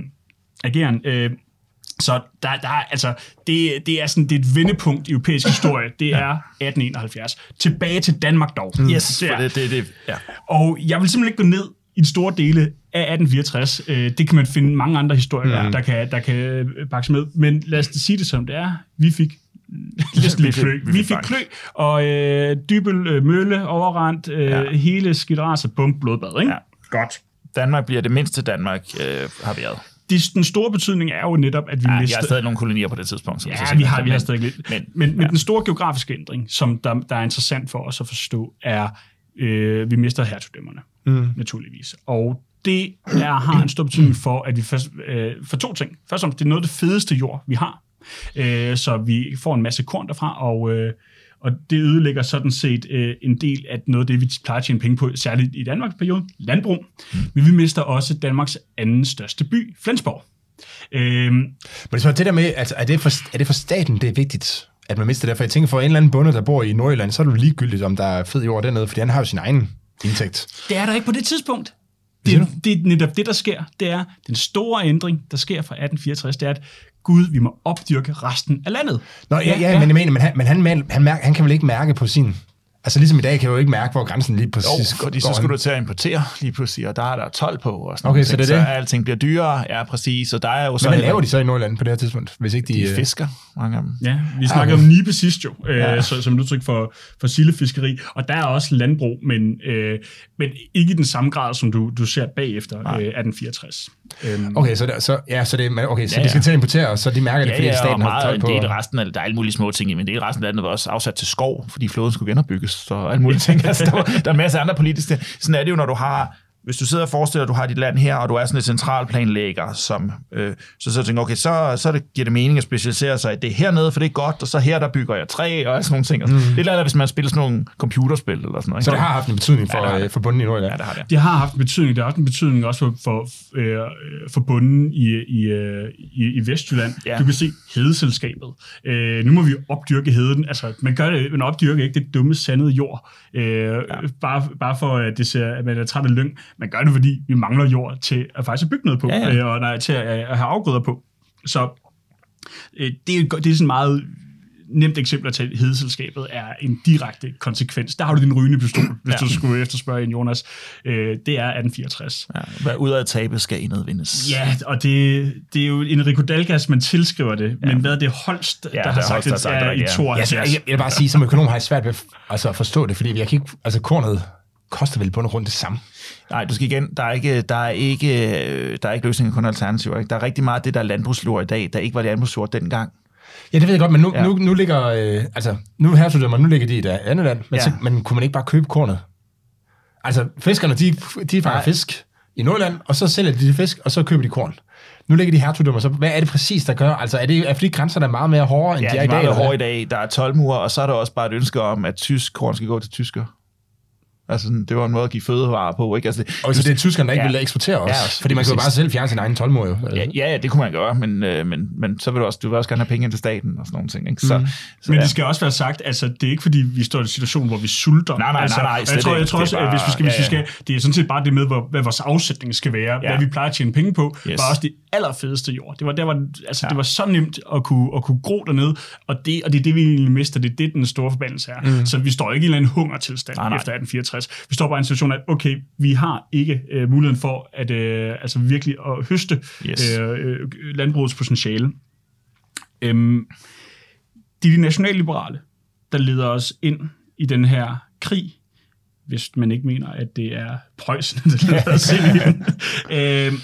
[SPEAKER 3] ageren. Øh, så der, der er, altså, det, det er sådan det er et vendepunkt i europæisk historie. Det er 1871. Tilbage til Danmark dog.
[SPEAKER 2] Mm. Yes, det, er. det, det, det, ja.
[SPEAKER 3] Og jeg vil simpelthen ikke gå ned i de store dele af 1864. Øh, det kan man finde mange andre historier, mm. der kan, der kan bakkes med. Men lad os sige det som det er. Vi fik lidt vi, klø. Vi, vi fik klø, og øh, dybel øh, mølle, overrendt, øh, ja. hele skidraset, bum, blodbad. Ikke? Ja.
[SPEAKER 2] Godt. Danmark bliver det mindste Danmark, øh, har været
[SPEAKER 3] det, den store betydning er jo netop, at vi
[SPEAKER 2] ja,
[SPEAKER 3] mister...
[SPEAKER 2] Jeg har stadig nogle kolonier på det tidspunkt.
[SPEAKER 3] Som ja, vi har, vi har stadig lidt. Men, men, men ja. den store geografiske ændring, som der, der er interessant for os at forstå, er, øh, vi mister hertugdømmerne, mm. naturligvis. Og det er, har en stor betydning for, at vi først, øh, for to ting. Først og fremmest, det er noget af det fedeste jord, vi har. Øh, så vi får en masse korn derfra, og øh, og det ødelægger sådan set øh, en del af noget af det, vi plejer at tjene penge på, særligt i Danmarks periode, landbrug. Mm. Men vi mister også Danmarks anden største by, Flensborg.
[SPEAKER 1] Øhm, Men så det der med, altså, er det, for, er det for staten, det er vigtigt, at man mister det? For jeg tænker, for en eller anden bonde, der bor i Nordjylland, så er det jo ligegyldigt, om der er fed jord dernede, fordi han har jo sin egen indtægt.
[SPEAKER 3] Det er der ikke på det tidspunkt. Det, det er netop det, der sker. Det er den store ændring, der sker fra 1864, det er, at Gud, vi må opdyrke resten af landet.
[SPEAKER 1] Nå, ja, ja, ja. men jeg mener, men han, men han, han, mærker, han kan vel ikke mærke på sin Altså ligesom i dag kan jeg jo ikke mærke, hvor grænsen lige præcis
[SPEAKER 2] jo, fordi så skal du til at importere lige pludselig, og der er der 12 på. Og sådan
[SPEAKER 1] okay, så det er
[SPEAKER 2] så
[SPEAKER 1] det?
[SPEAKER 2] alting bliver dyrere, ja præcis. Og der er jo
[SPEAKER 1] så Men hvad laver de så i Nordland på det her tidspunkt? Hvis ikke de,
[SPEAKER 2] de øh, fisker, mange af dem.
[SPEAKER 3] Ja, vi snakker okay. om Nibe sidst jo, øh, ja. så, som et udtryk for, for sildefiskeri. Og der er også landbrug, men, øh, men ikke i den samme grad, som du, du ser bagefter øh, 1864.
[SPEAKER 1] Øhm. Okay, så, der, så, ja, så, det, okay, så ja, ja. de skal til at importere, så de mærker det,
[SPEAKER 2] ja,
[SPEAKER 1] fordi
[SPEAKER 2] ja,
[SPEAKER 1] staten har tøj på.
[SPEAKER 2] Det er resten af, der er alle mulige små ting, men det er resten af landet var også afsat til skov, fordi floden skulle genopbygges, så alle mulige ting. altså, der, var, der er en masse andre politiske. Sådan er det jo, når du har hvis du sidder og forestiller, at du har dit land her, og du er sådan en centralplanlægger, som, øh, så så tænker okay, så, så det, giver det mening at specialisere sig i det hernede, for det er godt, og så her, der bygger jeg træ og sådan nogle ting. Mm. Det er lidt hvis man spiller sådan nogle computerspil eller sådan noget.
[SPEAKER 1] Så det har haft en betydning for,
[SPEAKER 2] Ja, det
[SPEAKER 1] ja,
[SPEAKER 2] det.
[SPEAKER 1] for bunden i Nordjylland?
[SPEAKER 2] Ja, det har det.
[SPEAKER 3] Det har haft en betydning. Det har også en betydning også for, for, øh, for bunden i, i, øh, i, i Vestjylland.
[SPEAKER 2] Ja.
[SPEAKER 3] Du kan se hedeselskabet. Øh, nu må vi opdyrke heden. Altså, man gør det, man opdyrker ikke det dumme sandede jord. Øh, ja. bare, bare for, at, det ser, at man er træt af lyng. Man gør det, fordi vi mangler jord til at faktisk bygge noget på,
[SPEAKER 2] Ja, ja.
[SPEAKER 3] Øh, og nej, til at, at have afgrøder på. Så øh, det, er, det er sådan meget nemt eksempel at tage hedeselskabet er en direkte konsekvens. Der har du din rygende pistol, hvis
[SPEAKER 2] Ja.
[SPEAKER 3] du skulle efterspørge en Jonas. Øh, det er 1864.
[SPEAKER 2] Ja, hvad ud af at tabe skal indet vindes.
[SPEAKER 3] Ja, og det, det er jo Enrico Dalgas, man tilskriver det, ja. men hvad er det Holst,
[SPEAKER 2] Ja,
[SPEAKER 3] der har
[SPEAKER 2] er
[SPEAKER 3] sagt,
[SPEAKER 2] Holst, der har
[SPEAKER 3] det
[SPEAKER 2] sagt det
[SPEAKER 3] er i
[SPEAKER 2] rigtigt, ja.
[SPEAKER 3] 72?
[SPEAKER 1] Ja, jeg, jeg vil bare sige, som økonom har jeg svært ved altså, at forstå det, fordi jeg kan ikke, altså kornet koster vel på grund det samme.
[SPEAKER 2] Nej, du skal igen, der er ikke, der er ikke, øh, der er ikke løsninger, kun alternativer. Ikke? Der er rigtig meget af det, der er landbrugsjord i dag, der ikke var landbrugsjord dengang.
[SPEAKER 1] Ja, det ved jeg godt, men nu,
[SPEAKER 2] Ja.
[SPEAKER 1] ja. nu, nu ligger, øh, altså, nu hertugdømmer, nu ligger de i et andet land, men,
[SPEAKER 2] Ja.
[SPEAKER 1] ja. så, men kunne man ikke bare købe kornet? Altså, fiskerne, de, de fanger
[SPEAKER 2] Nej.
[SPEAKER 1] fisk i Nordland, og så sælger de de fisk, og så køber de korn. Nu ligger de hertugdømmer, så hvad er det præcis, der gør? Altså, er det er fordi grænserne er meget mere hårdere, end
[SPEAKER 2] Ja,
[SPEAKER 1] de
[SPEAKER 2] de
[SPEAKER 1] er
[SPEAKER 2] er
[SPEAKER 1] i dag?
[SPEAKER 2] meget
[SPEAKER 1] eller
[SPEAKER 2] hårde
[SPEAKER 1] hvad?
[SPEAKER 2] i dag. Der er 12 mure, og så er der også bare et ønske om, at tysk korn skal gå til tysker. Altså, det var en måde at give fødevarer på, ikke? Altså, det,
[SPEAKER 1] Og så det er tyskerne, der ikke
[SPEAKER 2] Ja.
[SPEAKER 1] ja. vil eksportere os.
[SPEAKER 2] Ja,
[SPEAKER 1] Ja,
[SPEAKER 2] også.
[SPEAKER 1] fordi man
[SPEAKER 2] Præcis.
[SPEAKER 1] bare selv fjerne sin egen tolvmur, jo.
[SPEAKER 2] ja, ja, ja, det kunne man gøre, men, øh, men, men så vil du også, du vil også gerne have penge ind til staten og sådan nogle ting, ikke? Så, mm. så
[SPEAKER 3] Men
[SPEAKER 2] ja.
[SPEAKER 3] det skal også være sagt, altså det er ikke fordi, vi står i en situation, hvor vi sulter.
[SPEAKER 2] Nej, nej,
[SPEAKER 3] altså,
[SPEAKER 2] nej, nej,
[SPEAKER 3] og jeg tror, jeg tror også, at
[SPEAKER 2] bare-
[SPEAKER 3] hvis vi skal, hvis
[SPEAKER 2] ja,
[SPEAKER 3] vi skal, det er sådan set bare det med, hvor, hvad vores afsætning skal være,
[SPEAKER 2] Ja.
[SPEAKER 3] ja. hvad vi plejer at tjene penge på,
[SPEAKER 2] Yes.
[SPEAKER 3] var også det allerfedeste jord. Det var, der var, altså,
[SPEAKER 2] Ja.
[SPEAKER 3] ja. det var så nemt at kunne, at kunne gro dernede, og det, og det er det, vi egentlig mister. Det er det, den store forbandelse er. Mm. Så vi står ikke i en eller anden hungertilstand
[SPEAKER 2] Nej, nej.
[SPEAKER 3] efter 1864. Vi står bare i en situation, at okay, vi har ikke øh, muligheden for at øh, altså virkelig at høste
[SPEAKER 2] Yes.
[SPEAKER 3] øh, øh, landbrugets potentiale. Øhm, det er de nationalliberale, der leder os ind i den her krig, hvis man ikke mener, at det er Preussen, der leder os ind i den. øhm,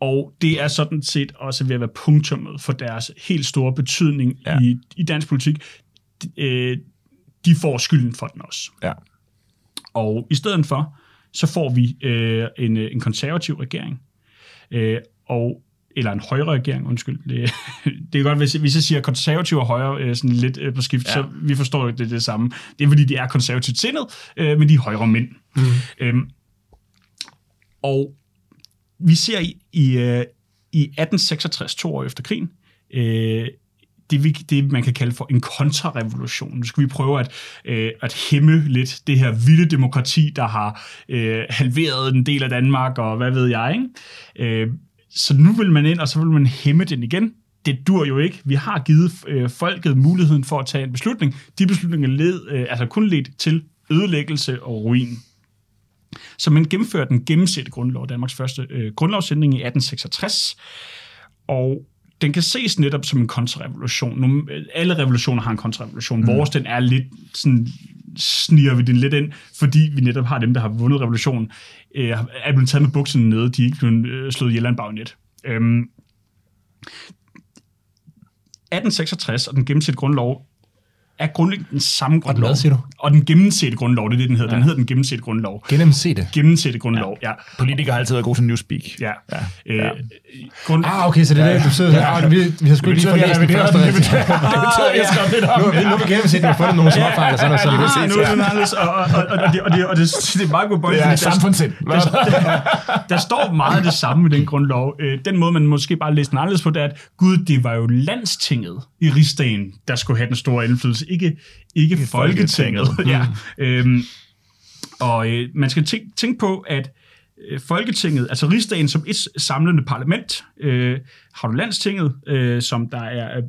[SPEAKER 3] og det er sådan set også ved at være punktummet for deres helt store betydning
[SPEAKER 2] ja.
[SPEAKER 3] i, i dansk politik. De, øh, de får skylden for den også.
[SPEAKER 2] Ja.
[SPEAKER 3] Og i stedet for, så får vi øh, en, øh, en konservativ regering, øh, og eller en højre regering, undskyld. Det, det er godt, hvis, hvis jeg siger konservativ og højre øh, sådan lidt øh, på skift,
[SPEAKER 2] Ja.
[SPEAKER 3] så vi forstår ikke, det det samme. Det er, fordi de er konservativt sindet, øh, men de er højre mænd. Mm. Øhm, og vi ser i, i, øh, i 1866, to år efter krigen, øh, det, vi, det, man kan kalde for en kontrarevolution. Nu skal vi prøve at, øh, at hæmme lidt det her vilde demokrati, der har øh, halveret en del af Danmark, og hvad ved jeg. Ikke? Øh, så nu vil man ind, og så vil man hæmme den igen. Det dur jo ikke. Vi har givet øh, folket muligheden for at tage en beslutning. De beslutninger led, øh, altså kun ledt til ødelæggelse og ruin. Så man gennemførte den gennemsætte grundlov, Danmarks første øh, grundlovsændring i 1866, og den kan ses netop som en kontrarevolution. Nu, alle revolutioner har en kontrarevolution. Mm. Vores, den er lidt sådan, sniger vi den lidt ind, fordi vi netop har dem, der har vundet revolutionen, øh, er blevet taget med bukserne nede, de er ikke blevet øh, slået ihjel af en bagnet. Øhm, 1866 og den gennemsætte grundlov er grundlæggende den samme grundlov.
[SPEAKER 1] hvad siger du?
[SPEAKER 3] Og den gennemsætte grundlov, det er det, den hedder. Ja. Den hedder den gennemsætte grundlov.
[SPEAKER 1] Gennemse det.
[SPEAKER 3] Gennemsætte grundlov, ja.
[SPEAKER 2] Politikere har altid været gode til newspeak.
[SPEAKER 3] Ja.
[SPEAKER 2] Ja.
[SPEAKER 3] Øh,
[SPEAKER 2] Ja.
[SPEAKER 3] grund,
[SPEAKER 1] Ah, okay, så det er det, du sidder her. Ah, vi, vi har sgu lige fået læst den første
[SPEAKER 2] betyder, det betyder, at jeg skrev lidt om.
[SPEAKER 1] Nu, nu, er vi gennemset, har fundet nogle småfejl og sådan noget. Så
[SPEAKER 3] Ja, nu er det anderledes, og, og, og, og, det, og, det, og det, det er meget god point,
[SPEAKER 2] Det er samfundssind.
[SPEAKER 3] der, står meget det samme i den grundlov. Øh, Den måde, man måske bare læser den anderledes på, det er, at gud, det var jo landstinget i rigsdagen, der skulle have den store indflydelse, ikke, ikke Folketinget.
[SPEAKER 2] Folketinget.
[SPEAKER 3] ja. øhm, og øh, man skal tænke, tænke på, at øh, Folketinget, altså rigsdagen som et samlende parlament, øh, har du landstinget, øh, som der er... Øh,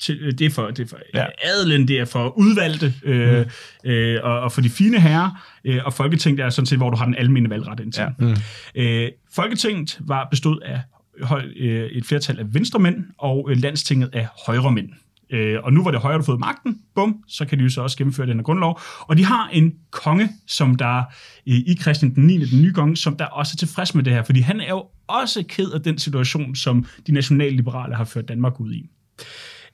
[SPEAKER 3] til, øh, det er for, det er for
[SPEAKER 2] Ja.
[SPEAKER 3] adelen, det er for udvalgte, øh, mm. øh, og, og for de fine herrer, øh, og Folketinget er sådan set, hvor du har den almene valgret indtil. Ja. Mm. Øh, Folketinget var bestod af høj, øh, et flertal af venstremænd, og øh, landstinget af højremænd. Øh, og nu hvor det højre, der har fået magten, bum, så kan de jo så også gennemføre den her grundlov. Og de har en konge, som der øh, i Christian den 9., den nye konge, som der også er tilfreds med det her, fordi han er jo også ked af den situation, som de nationalliberale har ført Danmark ud i.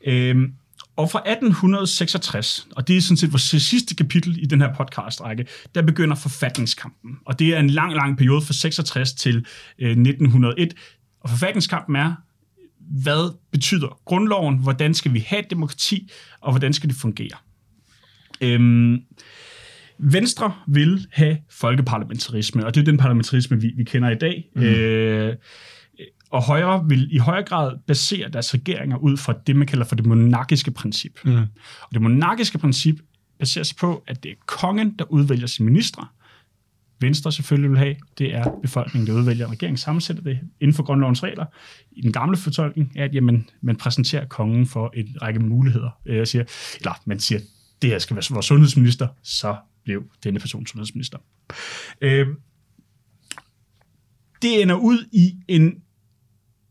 [SPEAKER 3] Øhm, Og fra 1866, og det er sådan set vores sidste kapitel i den her podcast-række, der begynder forfatningskampen. Og det er en lang, lang periode fra 66 til øh, 1901. Og forfatningskampen er, hvad betyder grundloven, hvordan skal vi have et demokrati, og hvordan skal det fungere. Øhm, Venstre vil have folkeparlamentarisme, og det er den parlamentarisme, vi, vi kender i dag. Mm. Øh, og Højre vil i højere grad basere deres regeringer ud fra det, man kalder for det monarkiske princip. Mm. Og det monarkiske princip baserer sig på, at det er kongen, der udvælger sine ministre. Venstre selvfølgelig vil have, det er befolkningen, der udvælger regeringen, sammensætter det inden for grundlovens regler. I den gamle fortolkning er, at jamen, man præsenterer kongen for en række muligheder. Øh, jeg siger, eller man siger, det her skal være vores sundhedsminister, så blev denne person sundhedsminister. Øh, det ender ud i en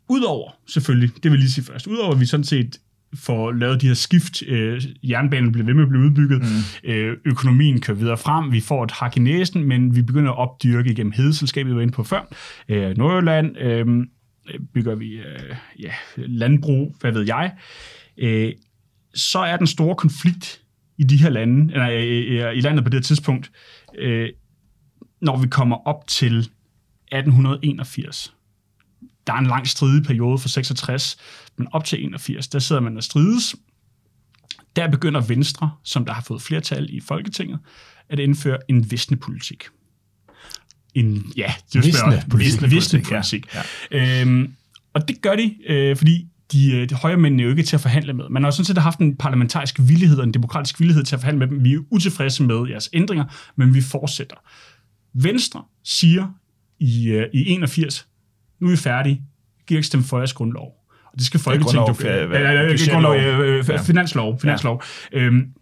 [SPEAKER 3] Udover, selvfølgelig, det vil jeg lige sige først, udover at vi sådan set får lavet de her skift, øh, jernbanen bliver ved med at blive udbygget, mm. øh, økonomien kører videre frem, vi får et hak i næsen, men vi begynder at opdyrke igennem hedeselskabet, vi var inde på før, øh, Nordjylland, øh, bygger vi øh, ja, landbrug, hvad ved jeg, øh, så er den store konflikt i de her lande, eller i landet på det her tidspunkt, øh, når vi kommer op til 1881 der er en lang stridig periode fra 66, men op til 81, der sidder man og strides. Der begynder Venstre, som der har fået flertal i Folketinget, at indføre en visne politik. En, ja,
[SPEAKER 1] det visne politik.
[SPEAKER 3] Visne politik. Ja. Ja. Øhm, og det gør de, øh, fordi de, øh, de højre er jo ikke til at forhandle med. Man har sådan set haft en parlamentarisk villighed og en demokratisk villighed til at forhandle med dem. Vi er utilfredse med jeres ændringer, men vi fortsætter. Venstre siger i, øh, i 81, nu er vi færdige. Giv ikke stemme for jeres grundlov. Og det skal Folketinget jo... Grundlov, finanslov. finanslov. Ja. Øhm,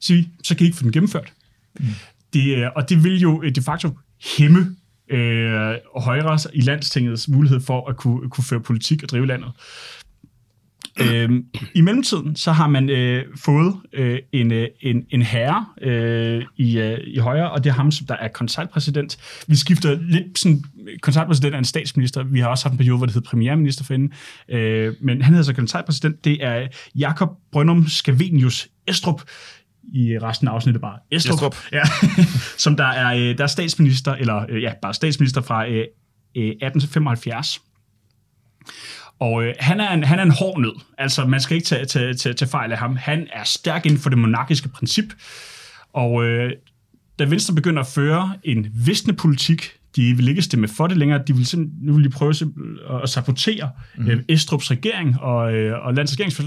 [SPEAKER 3] så, så kan I ikke få den gennemført. Mm. Det, og det vil jo de facto hæmme øh, højre i landstingets mulighed for at kunne, kunne føre politik og drive landet. Øhm, I mellemtiden så har man øh, fået øh, en, øh, en, en herre øh, i, øh, i højre, og det er ham, som der er konsultpræsident. Vi skifter lidt sådan, konsultpræsident er en statsminister. Vi har også haft en periode, hvor det hedder premierminister for hende. Øh, men han hedder så konsultpræsident. Det er Jakob Brønum Scavenius Estrup i resten af afsnittet bare Estrup, Estrup. Ja, som der er, øh, der er statsminister, eller øh, ja, bare statsminister fra øh, 1875. Og øh, han, er en, han er en hård nød. Altså, man skal ikke tage, tage, tage, tage fejl af ham. Han er stærk inden for det monarkiske princip. Og øh, da Venstre begynder at føre en visne politik, de vil ikke stemme for det længere, de vil nu vil de prøve at sabotere mm. øh, Estrups regering og, øh, og landets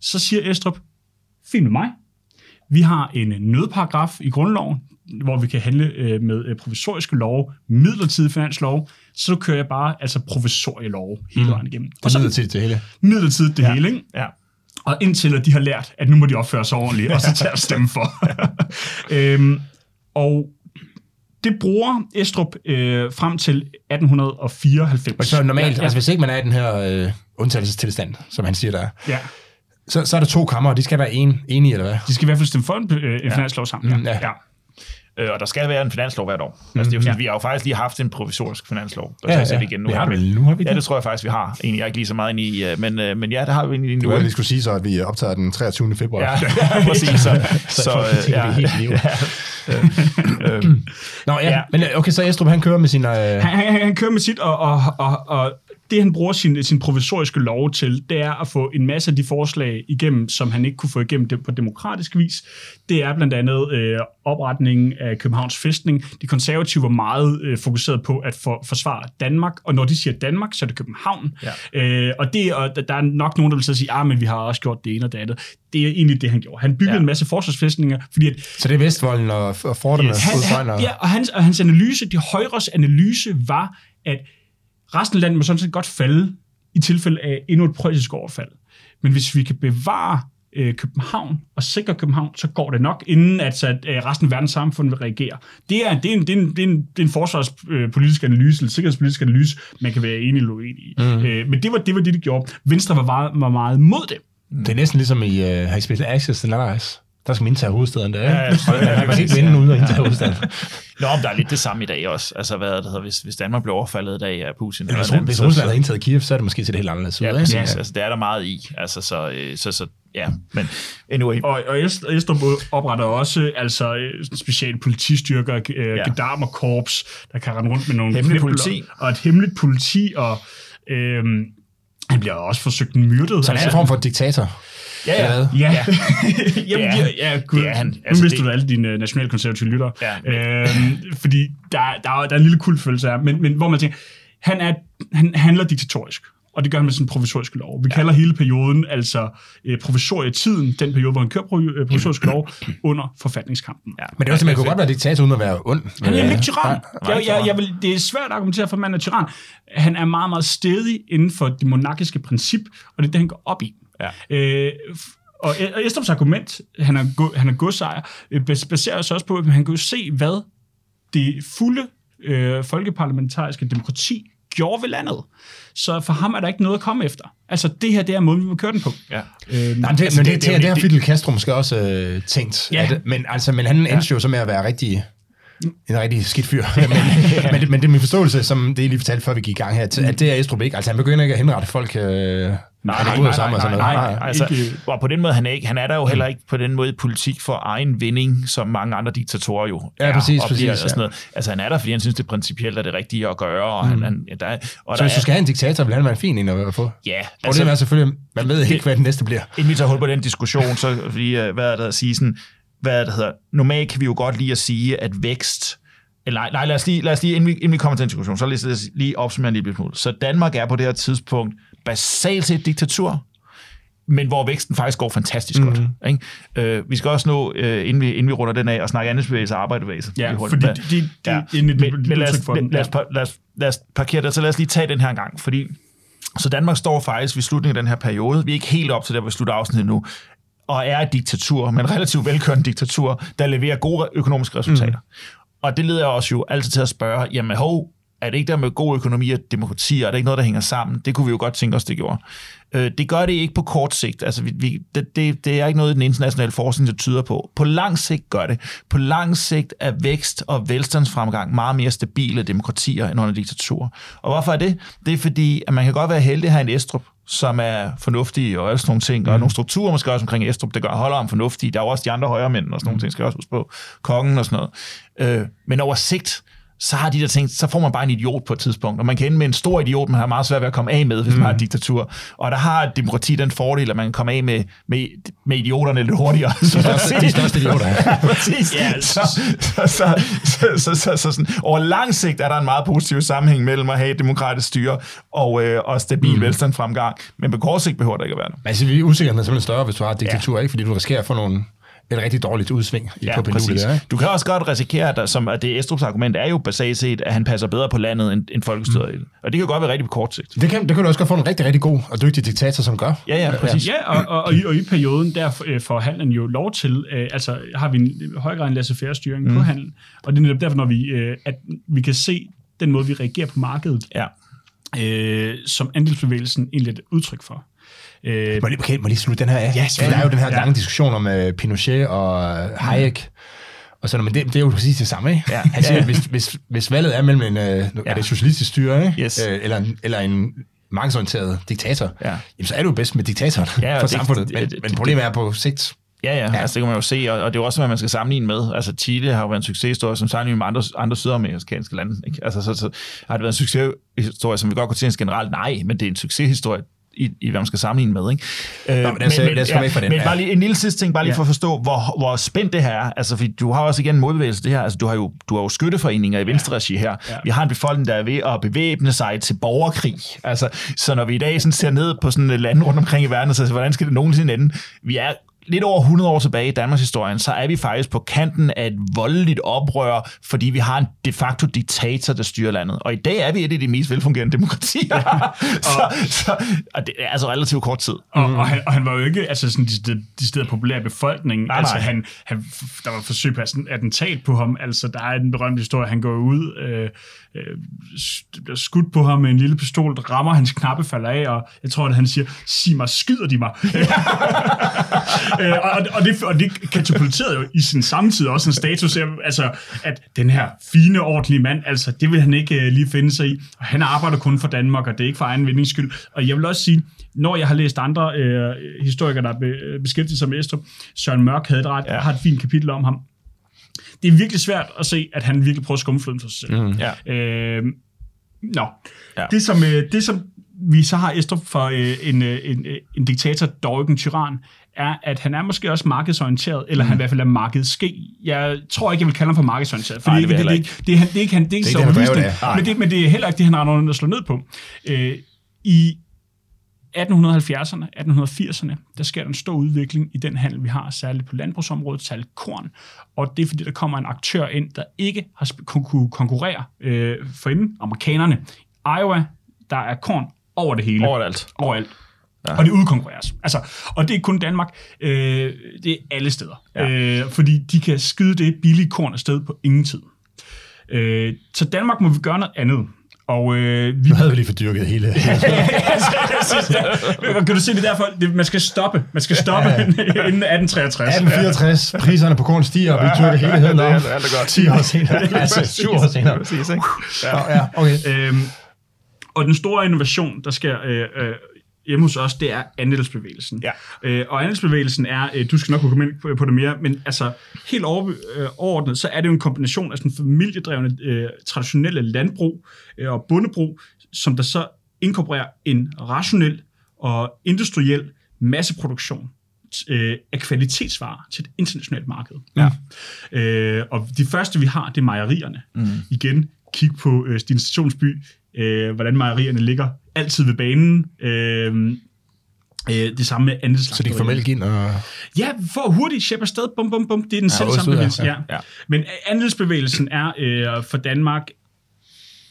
[SPEAKER 3] så siger Estrup, fint med mig, vi har en nødparagraf i grundloven, hvor vi kan handle øh, med øh, provisoriske lov, midlertidig finanslov, så kører jeg bare altså provisorielov hele mm. vejen igennem.
[SPEAKER 1] Og så midlertidigt det hele.
[SPEAKER 3] Midlertidigt det ja. hele, ikke? Ja. Og indtil at de har lært, at nu må de opføre sig ordentligt, og så tage at stemme for. øhm, og det bruger Estrup øh, frem til 1894. Og
[SPEAKER 1] så normalt, ja, ja. altså hvis ikke man er i den her øh, undtagelsestilstand, som han siger der, ja. så, så er der to kammer, og de skal være en, enige, eller hvad?
[SPEAKER 3] De skal i hvert fald stemme for en, øh, ja. finanslov sammen.
[SPEAKER 1] Mm, ja. ja.
[SPEAKER 2] Øh, og der skal være en finanslov hvert år. Mm, altså, det er jo sådan, ja. Vi har jo faktisk lige haft en provisorisk finanslov. Der ja, ja. igen nu.
[SPEAKER 1] Vi har vel, nu har vi
[SPEAKER 2] det. Ja, det tror jeg faktisk, vi har. Egentlig, jeg er ikke lige så meget ind i, øh, men, øh, men ja, det har vi egentlig
[SPEAKER 1] nu. Du lige skulle sige så, at vi optager den 23. februar.
[SPEAKER 2] Ja, ja præcis. Så, så, så øh, ja, ja.
[SPEAKER 1] Nå ja, ja, men okay, så Estrup, han kører med sin... Øh... Han,
[SPEAKER 3] han, han kører med sit, og, og, og, og det han bruger sin, sin provisoriske lov til, det er at få en masse af de forslag igennem, som han ikke kunne få igennem det på demokratisk vis. Det er blandt andet øh, opretningen af Københavns fæstning. De konservative var meget øh, fokuseret på at for, forsvare Danmark, og når de siger Danmark, så er det København. Ja. Øh, og, det, og der er nok nogen, der vil sige, at ah, vi har også gjort det ene og det andet. Det er egentlig det, han gjorde. Han byggede ja. en masse forsvarsfæstninger. Fordi at,
[SPEAKER 1] så det er Vestvolden og, og forterne?
[SPEAKER 3] Yes. Han, han, ja, og hans, og hans analyse, de højres analyse var, at Resten af landet må sådan set godt falde i tilfælde af endnu et preussisk overfald. Men hvis vi kan bevare øh, København og sikre København, så går det nok, inden at, at øh, resten af verdens samfund vil reagere. Det er, det er, en, det er, en, det er, en, det er en forsvarspolitisk analyse, eller sikkerhedspolitisk analyse, man kan være enig eller uenig i. Mm. Øh, men det var, det var det, de gjorde. Venstre var meget, var meget mod det.
[SPEAKER 1] Det er næsten ligesom i, uh, har I spillet Access to Nice? Der skal man indtage hovedstaden der. Ja, ja, man kan ikke vinde ud og indtage hovedstaden.
[SPEAKER 2] Nå, men der er lidt det samme i dag også. Altså, hvad det hedder, hvis, hvis Danmark blev overfaldet i dag af Putin.
[SPEAKER 1] Ja, hvis, hvis Rusland havde indtaget Kiev, så er det måske til det helt anderledes.
[SPEAKER 2] Ja, præcis. Ja. Altså, det er der meget i. Altså, så, øh, så, så ja, men anyway.
[SPEAKER 3] Og, og Est- Estrup opretter også altså øh, speciale politistyrker, øh,
[SPEAKER 2] Ja.
[SPEAKER 3] ja. Gedarmerkorps, der kan rende rundt med nogle
[SPEAKER 2] Hemmeligt politi.
[SPEAKER 3] Og et hemmeligt politi, og øh, han bliver også forsøgt myrdet.
[SPEAKER 1] Så han er en form for diktator.
[SPEAKER 2] Ja,
[SPEAKER 1] Eller hvad?
[SPEAKER 3] Ja,
[SPEAKER 2] Ja.
[SPEAKER 3] Jamen,
[SPEAKER 2] Det er
[SPEAKER 3] ja, ja, gud.
[SPEAKER 2] Det er han.
[SPEAKER 3] Nu
[SPEAKER 2] Altså,
[SPEAKER 3] mister
[SPEAKER 2] det-
[SPEAKER 3] du alle dine øh, nationalkonservative lyttere.
[SPEAKER 2] Ja,
[SPEAKER 3] øhm, fordi der, der, er- der er en lille kultfølelse her, men, men hvor man tænker, han, er, han handler diktatorisk. Og det gør han med sådan provisoriske lov. Vi ja. kalder hele perioden, altså øh, provisorietiden, den periode, hvor han kører provi- øh, provisoriske lov, under forfatningskampen. Ja.
[SPEAKER 1] Men det er også, man kunne godt være diktator uden at være ond.
[SPEAKER 3] Han er ikke tyran. Jeg, jeg, jeg vil, det er svært at argumentere for, at man er tyran. Han er meget, meget stedig inden for det monarkiske princip, og det er det, han går op i.
[SPEAKER 2] Ja.
[SPEAKER 3] Øh, og og Estrup's argument, han er, han er godsejer, øh, bas- baserer sig også på, at han kan jo se, hvad det fulde øh, folkeparlamentariske demokrati gjorde ved landet. Så for ham er der ikke noget at komme efter. Altså, det her, det er måden, vi må køre den på.
[SPEAKER 2] Ja.
[SPEAKER 3] Øh,
[SPEAKER 1] Nej, men det,
[SPEAKER 3] altså,
[SPEAKER 1] men det, det, det,
[SPEAKER 3] er jo
[SPEAKER 1] det har
[SPEAKER 3] det-
[SPEAKER 1] Fidel Castro måske også øh, tænkt.
[SPEAKER 3] Ja.
[SPEAKER 1] At, men, altså, men han endte jo så med at være rigtig en rigtig skidt fyr. men, men, det, men det er min forståelse, som det jeg lige fortalte, før vi gik i gang her, at, at det er Estrup ikke. Altså han begynder ikke at henrette folk, øh, nej, er ude sammen og sådan noget.
[SPEAKER 3] nej,
[SPEAKER 2] Altså,
[SPEAKER 3] Ikke-
[SPEAKER 2] og på den måde, han er, ikke, han er der jo heller ikke på den måde i politik for egen vinding, som mange andre diktatorer jo
[SPEAKER 1] Ja,
[SPEAKER 2] er
[SPEAKER 1] præcis,
[SPEAKER 2] og
[SPEAKER 1] præcis,
[SPEAKER 2] og sådan noget. Altså, han er der, fordi han synes, det principielt er det rigtige at gøre, og han, han, der, er- og
[SPEAKER 1] Så
[SPEAKER 2] der
[SPEAKER 1] hvis du skal have en diktator, vil han være en fin en at få.
[SPEAKER 2] Ja,
[SPEAKER 1] Altså, det er selvfølgelig, man ved ikke, hvad den næste bliver.
[SPEAKER 2] inden vi tager hul på den diskussion, så fordi, øh, hvad er det at sige sådan, hvad er det hedder, normalt kan vi jo godt lide at sige, at vækst, eller nej, nej lad os lige, lad os lige inden, vi, inden vi kommer til den diskussion, så lad os lige opsummere en lille smule. Så Danmark er på det her tidspunkt basalt set diktatur, men hvor væksten faktisk går fantastisk mm-hmm. godt. Ikke? Øh, vi skal også nå, øh, inden, vi, inden vi runder den af, og snakke andelsbevægelse og arbejderbevægelse.
[SPEAKER 3] Ja, fordi
[SPEAKER 2] Hvad-
[SPEAKER 3] det, det, det
[SPEAKER 2] Ja.
[SPEAKER 3] er et,
[SPEAKER 2] men, men lad, os, lad, os, lad, os, lad os parkere det, så lad os lige tage den her gang, fordi så Danmark står faktisk ved slutningen af den her periode. Vi er ikke helt op til der, hvor vi slutter afsnittet nu, og er et diktatur, men relativt velkørende diktatur, der leverer gode økonomiske resultater. Mm. Og det leder os jo altid til at spørge, jamen hov, er det ikke der med god økonomi og demokrati, og er det ikke noget, der hænger sammen? Det kunne vi jo godt tænke os, det gjorde. Øh, det gør det ikke på kort sigt. Altså, vi, vi, det, det, det er ikke noget, den internationale forskning, der tyder på. På lang sigt gør det. På lang sigt er vækst og velstandsfremgang meget mere stabile demokratier end under diktaturer. Og hvorfor er det? Det er fordi, at man kan godt være heldig at have en Estrup, som er fornuftig og alle sådan nogle ting, mm. og nogle strukturer måske også omkring Estrup, det gør, holder ham fornuftig. Der er jo også de andre højre mænd og sådan nogle ting, skal jeg også huske på. Kongen og sådan noget. Øh, men over sigt, så har de der ting, så får man bare en idiot på et tidspunkt, og man kan ende med en stor idiot, man har meget svært ved at komme af med, hvis mm. man har et diktatur. Og der har et demokrati den fordel, at man kan komme af med, med, med idioterne lidt hurtigere.
[SPEAKER 1] De største, de største idioter.
[SPEAKER 2] Præcis.
[SPEAKER 3] Ja,
[SPEAKER 2] så, så, så, så, så, så, så sådan, over lang sigt er der en meget positiv sammenhæng mellem at have et demokratisk styre og, øh, og stabil mm. velstandsfremgang, men på kort sigt behøver der ikke at være det.
[SPEAKER 1] Men altså, vi er usikkerheden er simpelthen større, hvis du har et diktatur, ja. ikke? Fordi du risikerer at få nogle, et rigtig dårligt udsving i på pendulet der, ikke?
[SPEAKER 2] Du kan også godt risikere, at, der, som, at det Estrups argument er jo basalt set, at han passer bedre på landet end, end folkestyret. Mm. Og det kan godt være rigtig på kort sigt.
[SPEAKER 1] Det kan, det kan du også godt få en rigtig, rigtig god og dygtig diktator, som gør.
[SPEAKER 2] Ja, ja, præcis.
[SPEAKER 3] Ja, og, og, og, i, og i perioden, der øh, får handlen jo lov til, øh, altså har vi en høj grad en laissez-faire styring mm. på handlen, og det er netop derfor, når vi, øh, at vi kan se den måde, vi reagerer på markedet,
[SPEAKER 2] Ja.
[SPEAKER 3] øh, som andelsbevægelsen egentlig er et udtryk for. Øh,
[SPEAKER 1] Må lige, okay, må lige slutte den her af?
[SPEAKER 3] Ja,
[SPEAKER 1] der er jo den her
[SPEAKER 3] ja.
[SPEAKER 1] lange diskussion om uh, Pinochet og uh, Hayek. Og sådan, men det, det er jo præcis det samme, ikke?
[SPEAKER 2] Ja.
[SPEAKER 1] Han siger,
[SPEAKER 2] Ja,
[SPEAKER 1] hvis, hvis, hvis valget er mellem en, uh, er det et socialistisk styre, ikke?
[SPEAKER 2] Yes.
[SPEAKER 1] Øh, eller, en, eller en markedsorienteret diktator,
[SPEAKER 2] Ja.
[SPEAKER 1] jamen, så er jo bedst med diktatoren
[SPEAKER 2] Ja,
[SPEAKER 1] for
[SPEAKER 2] det-
[SPEAKER 1] samfundet.
[SPEAKER 2] det-
[SPEAKER 1] Men,
[SPEAKER 2] det-
[SPEAKER 1] men
[SPEAKER 2] det-
[SPEAKER 1] problemet er på sigt.
[SPEAKER 2] Ja, ja, ja. Altså, det kan man jo se, og, og det er jo også, hvad man skal sammenligne med. Altså, Chile har jo været en succeshistorie, som sammenligner med andre, andre sydamerikanske lande. Ikke? Altså, så, så, har det været en succeshistorie, som vi godt kunne til generelt? Nej, men det er en succeshistorie i, i hvad man skal sammenligne med. Ikke? Øh,
[SPEAKER 1] Nå, men den.
[SPEAKER 2] Men
[SPEAKER 1] Ja.
[SPEAKER 2] bare lige en lille sidste ting, bare lige
[SPEAKER 3] Ja.
[SPEAKER 2] for at forstå, hvor, hvor spændt det her er. Altså, fordi du har også igen en modbevægelse det her. Altså, du har jo, du har jo skytteforeninger i venstre regi her.
[SPEAKER 3] Ja.
[SPEAKER 2] Vi har en befolkning, der er ved at bevæbne sig til borgerkrig. Altså, så når vi i dag sådan ser ned på sådan et land rundt omkring i verden, så hvordan skal det nogensinde ende? Vi er lidt over 100 år tilbage i Danmarks historien, så er vi faktisk på kanten af et voldeligt oprør, fordi vi har en de facto diktator, der styrer landet. Og i dag er vi et af de mest velfungerende demokratier. så, så, og det er altså relativt kort tid.
[SPEAKER 3] Og, og, han, og han var jo ikke altså sådan de, de, de steder populær i befolkningen.
[SPEAKER 2] Nej,
[SPEAKER 3] altså,
[SPEAKER 2] nej.
[SPEAKER 3] Han, han, der var forsøg på sådan attentat på ham. Altså, der er en berømt historie. Han går ud, øh, øh, skudt på ham med en lille pistol, der rammer hans knappe falder af, og jeg tror, at han siger, sig mig, skyder de mig? øh, og, og, det, og det katapulterede jo i sin samtid også en status, altså, at den her fine, ordentlige mand, altså, det vil han ikke uh, lige finde sig i. Og han arbejder kun for Danmark, og det er ikke for egen vindings skyld. Og jeg vil også sige, når jeg har læst andre øh, historikere, der be, beskæftiget sig med Estrup, Søren Mørk havde et ret, ja. har et fint kapitel om ham. Det er virkelig svært at se, at han virkelig prøver at skumfløde for sig selv. Mm, ja. øh, Nå, ja. det, som, øh, det som vi så har Estrup for øh, en, øh, en, en, en diktator, dog ikke en tyran, er, at han er måske også markedsorienteret, eller mm. han i hvert fald er markedsske. Jeg tror ikke, jeg vil kalde ham for markedsorienteret, for det, det, det, det, det, det, det, er ikke, han, det er ikke det er så overbevisende, men det, men det er heller ikke det, han render rundt og slår ned på. Øh, I 1870'erne, 1880'erne, der sker der en stor udvikling i den handel, vi har, særligt på landbrugsområdet, særligt korn. Og det er fordi, der kommer en aktør ind, der ikke har kunne konkurrere øh, for inden, amerikanerne. Iowa, der er korn over det hele.
[SPEAKER 2] Overalt.
[SPEAKER 3] Overalt. Ja. Og det udkonkurreres. Altså, og det er ikke kun Danmark, øh, det er alle steder. Ja. Øh, fordi de kan skyde det billige korn afsted på ingen tid. Øh, så Danmark må vi gøre noget andet. Og øh,
[SPEAKER 1] vi... Nu havde vi lige fordyrket hele...
[SPEAKER 3] kan du se det derfor? Det, man skal stoppe. Man skal stoppe ja. inden 1863.
[SPEAKER 1] 1864. Priserne på korn stiger, og vi tyrker hele heden.
[SPEAKER 2] Alt er godt.
[SPEAKER 1] 10 år senere. altså 7 år senere.
[SPEAKER 2] Præcis, ikke?
[SPEAKER 1] Ja, ja okay. Øhm,
[SPEAKER 3] og den store innovation, der sker øh, øh, hjemme hos os, det er andelsbevægelsen. Ja. Øh, og andelsbevægelsen er, øh, du skal nok kunne komme ind på, på det mere, men altså helt over, øh, overordnet, så er det jo en kombination af sådan familiedrevne øh, traditionelle landbrug øh, og bondebrug, som der så inkorporerer en rationel og industriel masseproduktion øh, af kvalitetsvarer til et internationalt marked. Ja. Øh, og de første, vi har, det er mejerierne. Mm. Igen, kig på øh, Stine Stationsby, øh, hvordan mejerierne ligger altid ved banen. Øh, Øh, det samme med
[SPEAKER 1] andelslagteriet. Så de kan få mælk ind og...
[SPEAKER 3] Ja, for hurtigt ship afsted, bum, bum, bum. Det er den ja, selv samme bevægelse. Ja. Ja. Men andelsbevægelsen er øh, for Danmark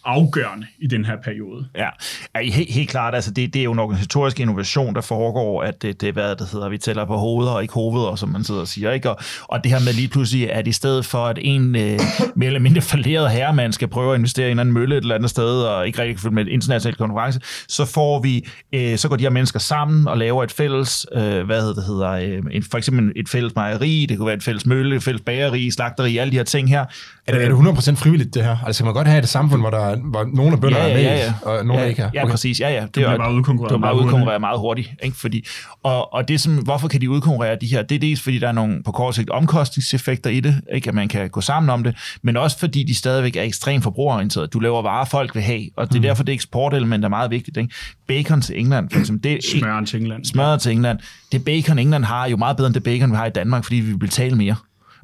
[SPEAKER 3] afgørende i den her periode.
[SPEAKER 2] Ja, ja helt, helt klart. Altså det, det er jo en organisatorisk innovation, der foregår, at det, det er, hvad det hedder, vi tæller på hoveder og ikke hoveder, som man sidder og siger. Ikke? Og, og det her med lige pludselig, at i stedet for, at en øh, mere eller mindre falderet herremand skal prøve at investere i en anden mølle et eller andet sted, og ikke rigtig følge med et internationalt konkurrence, så får vi, øh, så går de her mennesker sammen og laver et fælles, øh, hvad det hedder, øh, en, for eksempel et fælles mejeri, det kunne være et fælles mølle, et fælles bageri, slagteri, alle de her ting her.
[SPEAKER 1] Er det, er det 100% frivilligt, det her? Altså kan man godt have et samfund, hvor der hvor nogle af bønderne ja, ja, ja, ja. er med, og nogle
[SPEAKER 2] ja,
[SPEAKER 1] ikke er.
[SPEAKER 2] Ja, okay. præcis. Ja, ja.
[SPEAKER 3] Det, det er bare udkonkurreret.
[SPEAKER 2] Det er bare udkonkurreret meget hurtigt. Ikke? Fordi, og, og det som, hvorfor kan de udkonkurrere de her? Det er dels, fordi der er nogle på kort sigt omkostningseffekter i det, ikke? at man kan gå sammen om det, men også fordi de stadigvæk er ekstremt forbrugerorienterede. Du laver varer, folk vil have, og det er mm. derfor, det eksportelement er meget vigtigt. Ikke? Bacon til England, for eksempel. Det,
[SPEAKER 3] smøren til England.
[SPEAKER 2] Smøren til England. Det bacon, England har, jo meget bedre end det bacon, vi har i Danmark, fordi vi vil betale mere.